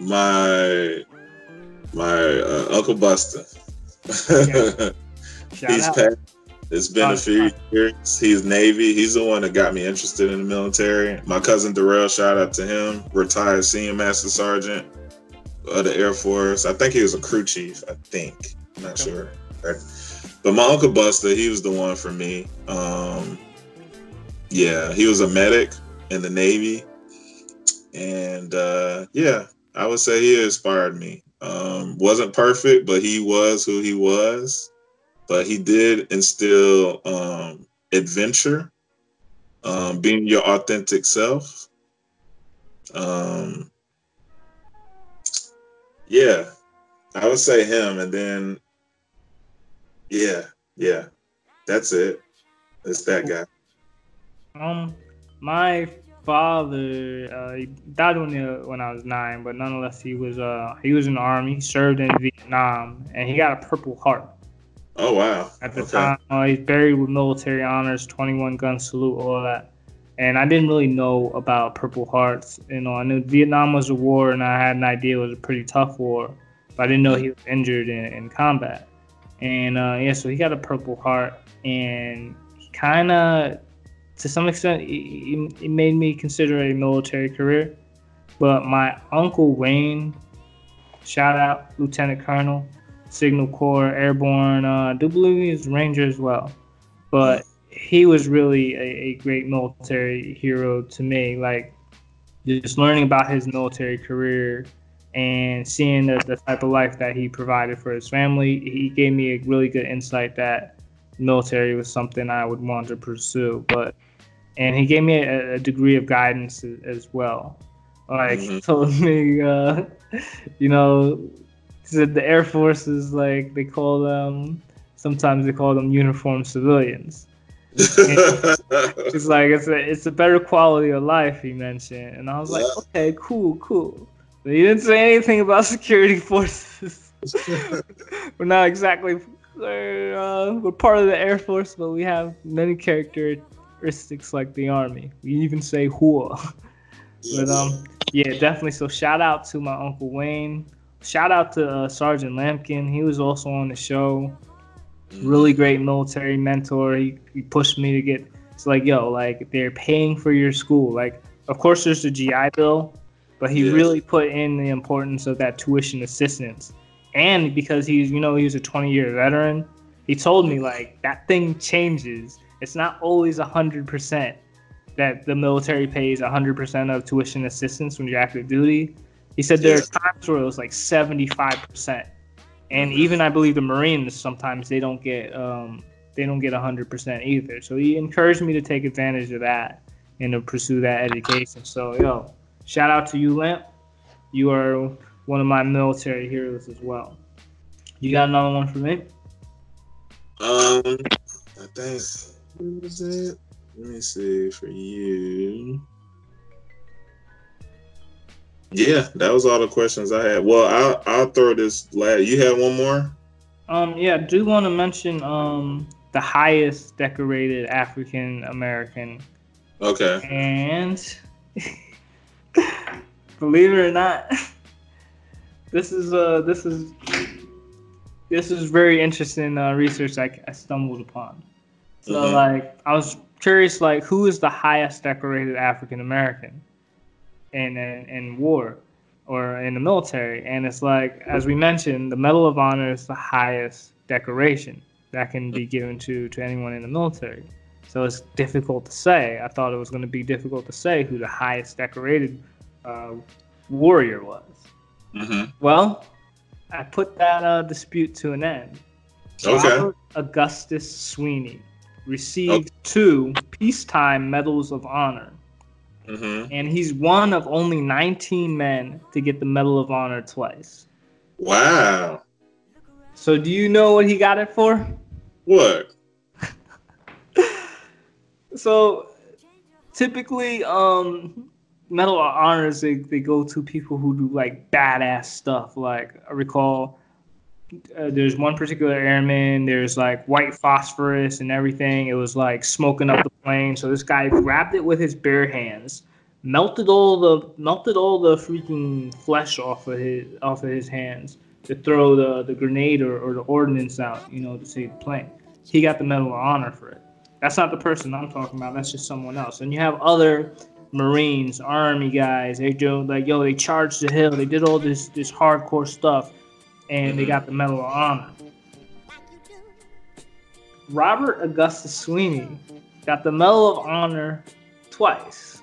my my uh, Uncle Buster. Yeah. He's passed it's been a few years. He's Navy. He's the one that got me interested in the military. My cousin Darrell, shout out to him, retired senior master sergeant of the Air Force. I think he was a crew chief. I think. I'm not sure. But my uncle Buster, he was the one for me. Um, yeah, he was a medic in the Navy, and uh, yeah, I would say he inspired me. Um, wasn't perfect, but he was who he was. But he did instill um, adventure, um, being your authentic self. Um, yeah, I would say him, and then yeah, yeah, that's it. It's that guy. Um, my father uh, he died when, when I was nine, but nonetheless, he was uh he was in the army, he served in Vietnam, and he got a Purple Heart. Oh wow! At the okay. time, uh, he's buried with military honors, 21 gun salute, all that. And I didn't really know about Purple Hearts. You know, I knew Vietnam was a war, and I had an idea it was a pretty tough war, but I didn't know he was injured in, in combat. And uh, yeah, so he got a Purple Heart, and kind of, to some extent, it, it made me consider a military career. But my uncle Wayne, shout out Lieutenant Colonel, Signal Corps, Airborne. Uh, I do believe he's Ranger as well. But he was really a, a great military hero to me. Like, just learning about his military career and seeing the, the type of life that he provided for his family, he gave me a really good insight that military was something I would want to pursue. But and he gave me a, a degree of guidance as well. Like mm-hmm. he told me, uh, you know, said the Air Force is like they call them. Sometimes they call them uniformed civilians. it's like it's a it's a better quality of life. He mentioned, and I was like, okay, cool, cool. But he didn't say anything about security forces. we're not exactly we're, uh, we're part of the Air Force, but we have many characteristics like the Army. We even say "hua." but um, yeah, definitely. So shout out to my uncle Wayne shout out to uh, Sergeant Lampkin. He was also on the show. Really great military mentor. He, he pushed me to get. It's like, yo, like they're paying for your school. Like, of course, there's the GI Bill, but he yeah. really put in the importance of that tuition assistance. And because he's, you know, he was a 20 year veteran, he told me like that thing changes. It's not always hundred percent that the military pays 100% of tuition assistance when you're active duty. He said there are times where it was like 75%. And even I believe the Marines sometimes they don't get um, they don't get 100% either. So he encouraged me to take advantage of that and to pursue that education. So yo, shout out to you, Lamp. You are one of my military heroes as well. You got another one for me? Um, I think what was it? Let me see for you. Yeah, that was all the questions I had. Well, I'll I'll throw this last. You had one more. Um, yeah, I do want to mention um the highest decorated African American. Okay. And believe it or not, this is uh this is this is very interesting uh, research I, I stumbled upon. So mm-hmm. like I was curious like who is the highest decorated African American? In, in, in war or in the military. And it's like, as we mentioned, the Medal of Honor is the highest decoration that can be given to, to anyone in the military. So it's difficult to say. I thought it was going to be difficult to say who the highest decorated uh, warrior was. Mm-hmm. Well, I put that uh, dispute to an end. So okay. Augustus Sweeney received oh. two peacetime medals of honor Mm-hmm. And he's one of only 19 men to get the Medal of Honor twice. Wow. So do you know what he got it for? What? so typically, um, Medal of Honors they, they go to people who do like badass stuff. Like I recall uh, there's one particular airman. There's like white phosphorus and everything. It was like smoking up the plane. So this guy grabbed it with his bare hands, melted all the melted all the freaking flesh off of his off of his hands to throw the the grenade or, or the ordnance out. You know, to save the plane. He got the Medal of Honor for it. That's not the person I'm talking about. That's just someone else. And you have other Marines, Army guys. They do like yo. They charged the hill. They did all this this hardcore stuff and they got the Medal of Honor. Robert Augustus Sweeney got the Medal of Honor twice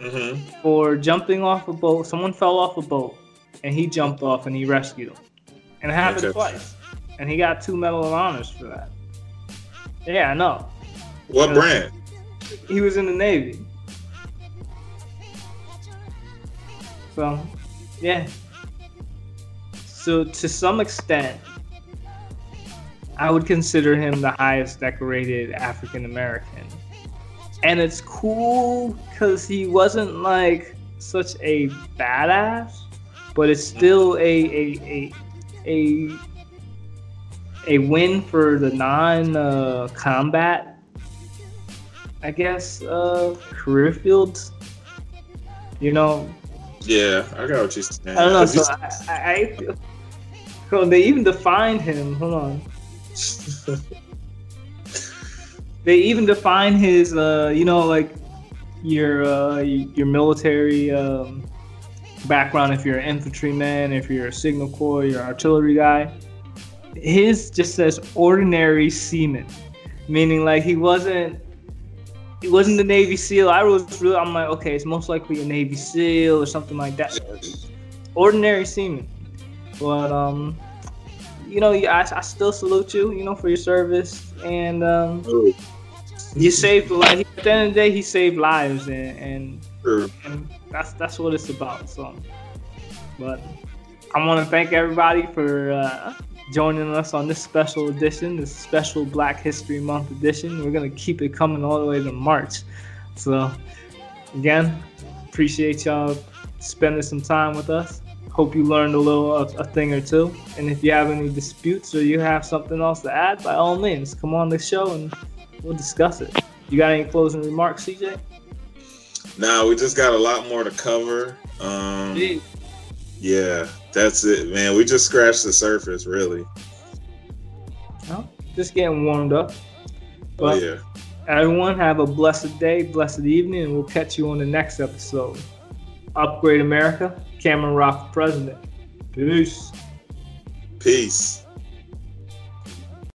Mm-hmm. for jumping off a boat. Someone fell off a boat, and he jumped off and he rescued him. And it happened Okay. twice. And he got two Medal of Honors for that. Yeah, I know. What brand? He was in the Navy. So, yeah. So, to some extent, I would consider him the highest decorated African American. And it's cool because he wasn't like such a badass, but it's still a a a a, a win for the non uh, combat, I guess, uh, career fields. You know, Yeah, I got what you're saying. I don't know. So I, I, I so they even defined him. Hold on. they even define his, uh, you know, like your uh, your military um, background. If you're an infantryman, if you're a signal corps, you're an artillery guy. His just says ordinary seaman, meaning like he wasn't. He wasn't the Navy SEAL. I was really. I'm like, okay, it's most likely a Navy SEAL or something like that. Ordinary seaman, but um, you know, I, I still salute you, you know, for your service, and um, you saved like at the end of the day, he saved lives, and, and, and that's that's what it's about. So, but I want to thank everybody for uh, joining us on this special edition, this special Black History Month edition. We're gonna keep it coming all the way to March. So, again, appreciate y'all spending some time with us. Hope you learned a little, a, a thing or two. And if you have any disputes or you have something else to add, by all means, come on the show and we'll discuss it. You got any closing remarks, CJ? Nah, we just got a lot more to cover. Um, yeah, that's it, man. We just scratched the surface, really. No, just getting warmed up. Oh yeah. everyone have a blessed day, blessed evening, and we'll catch you on the next episode. Upgrade America, Cameron Rock president. Peace. Peace.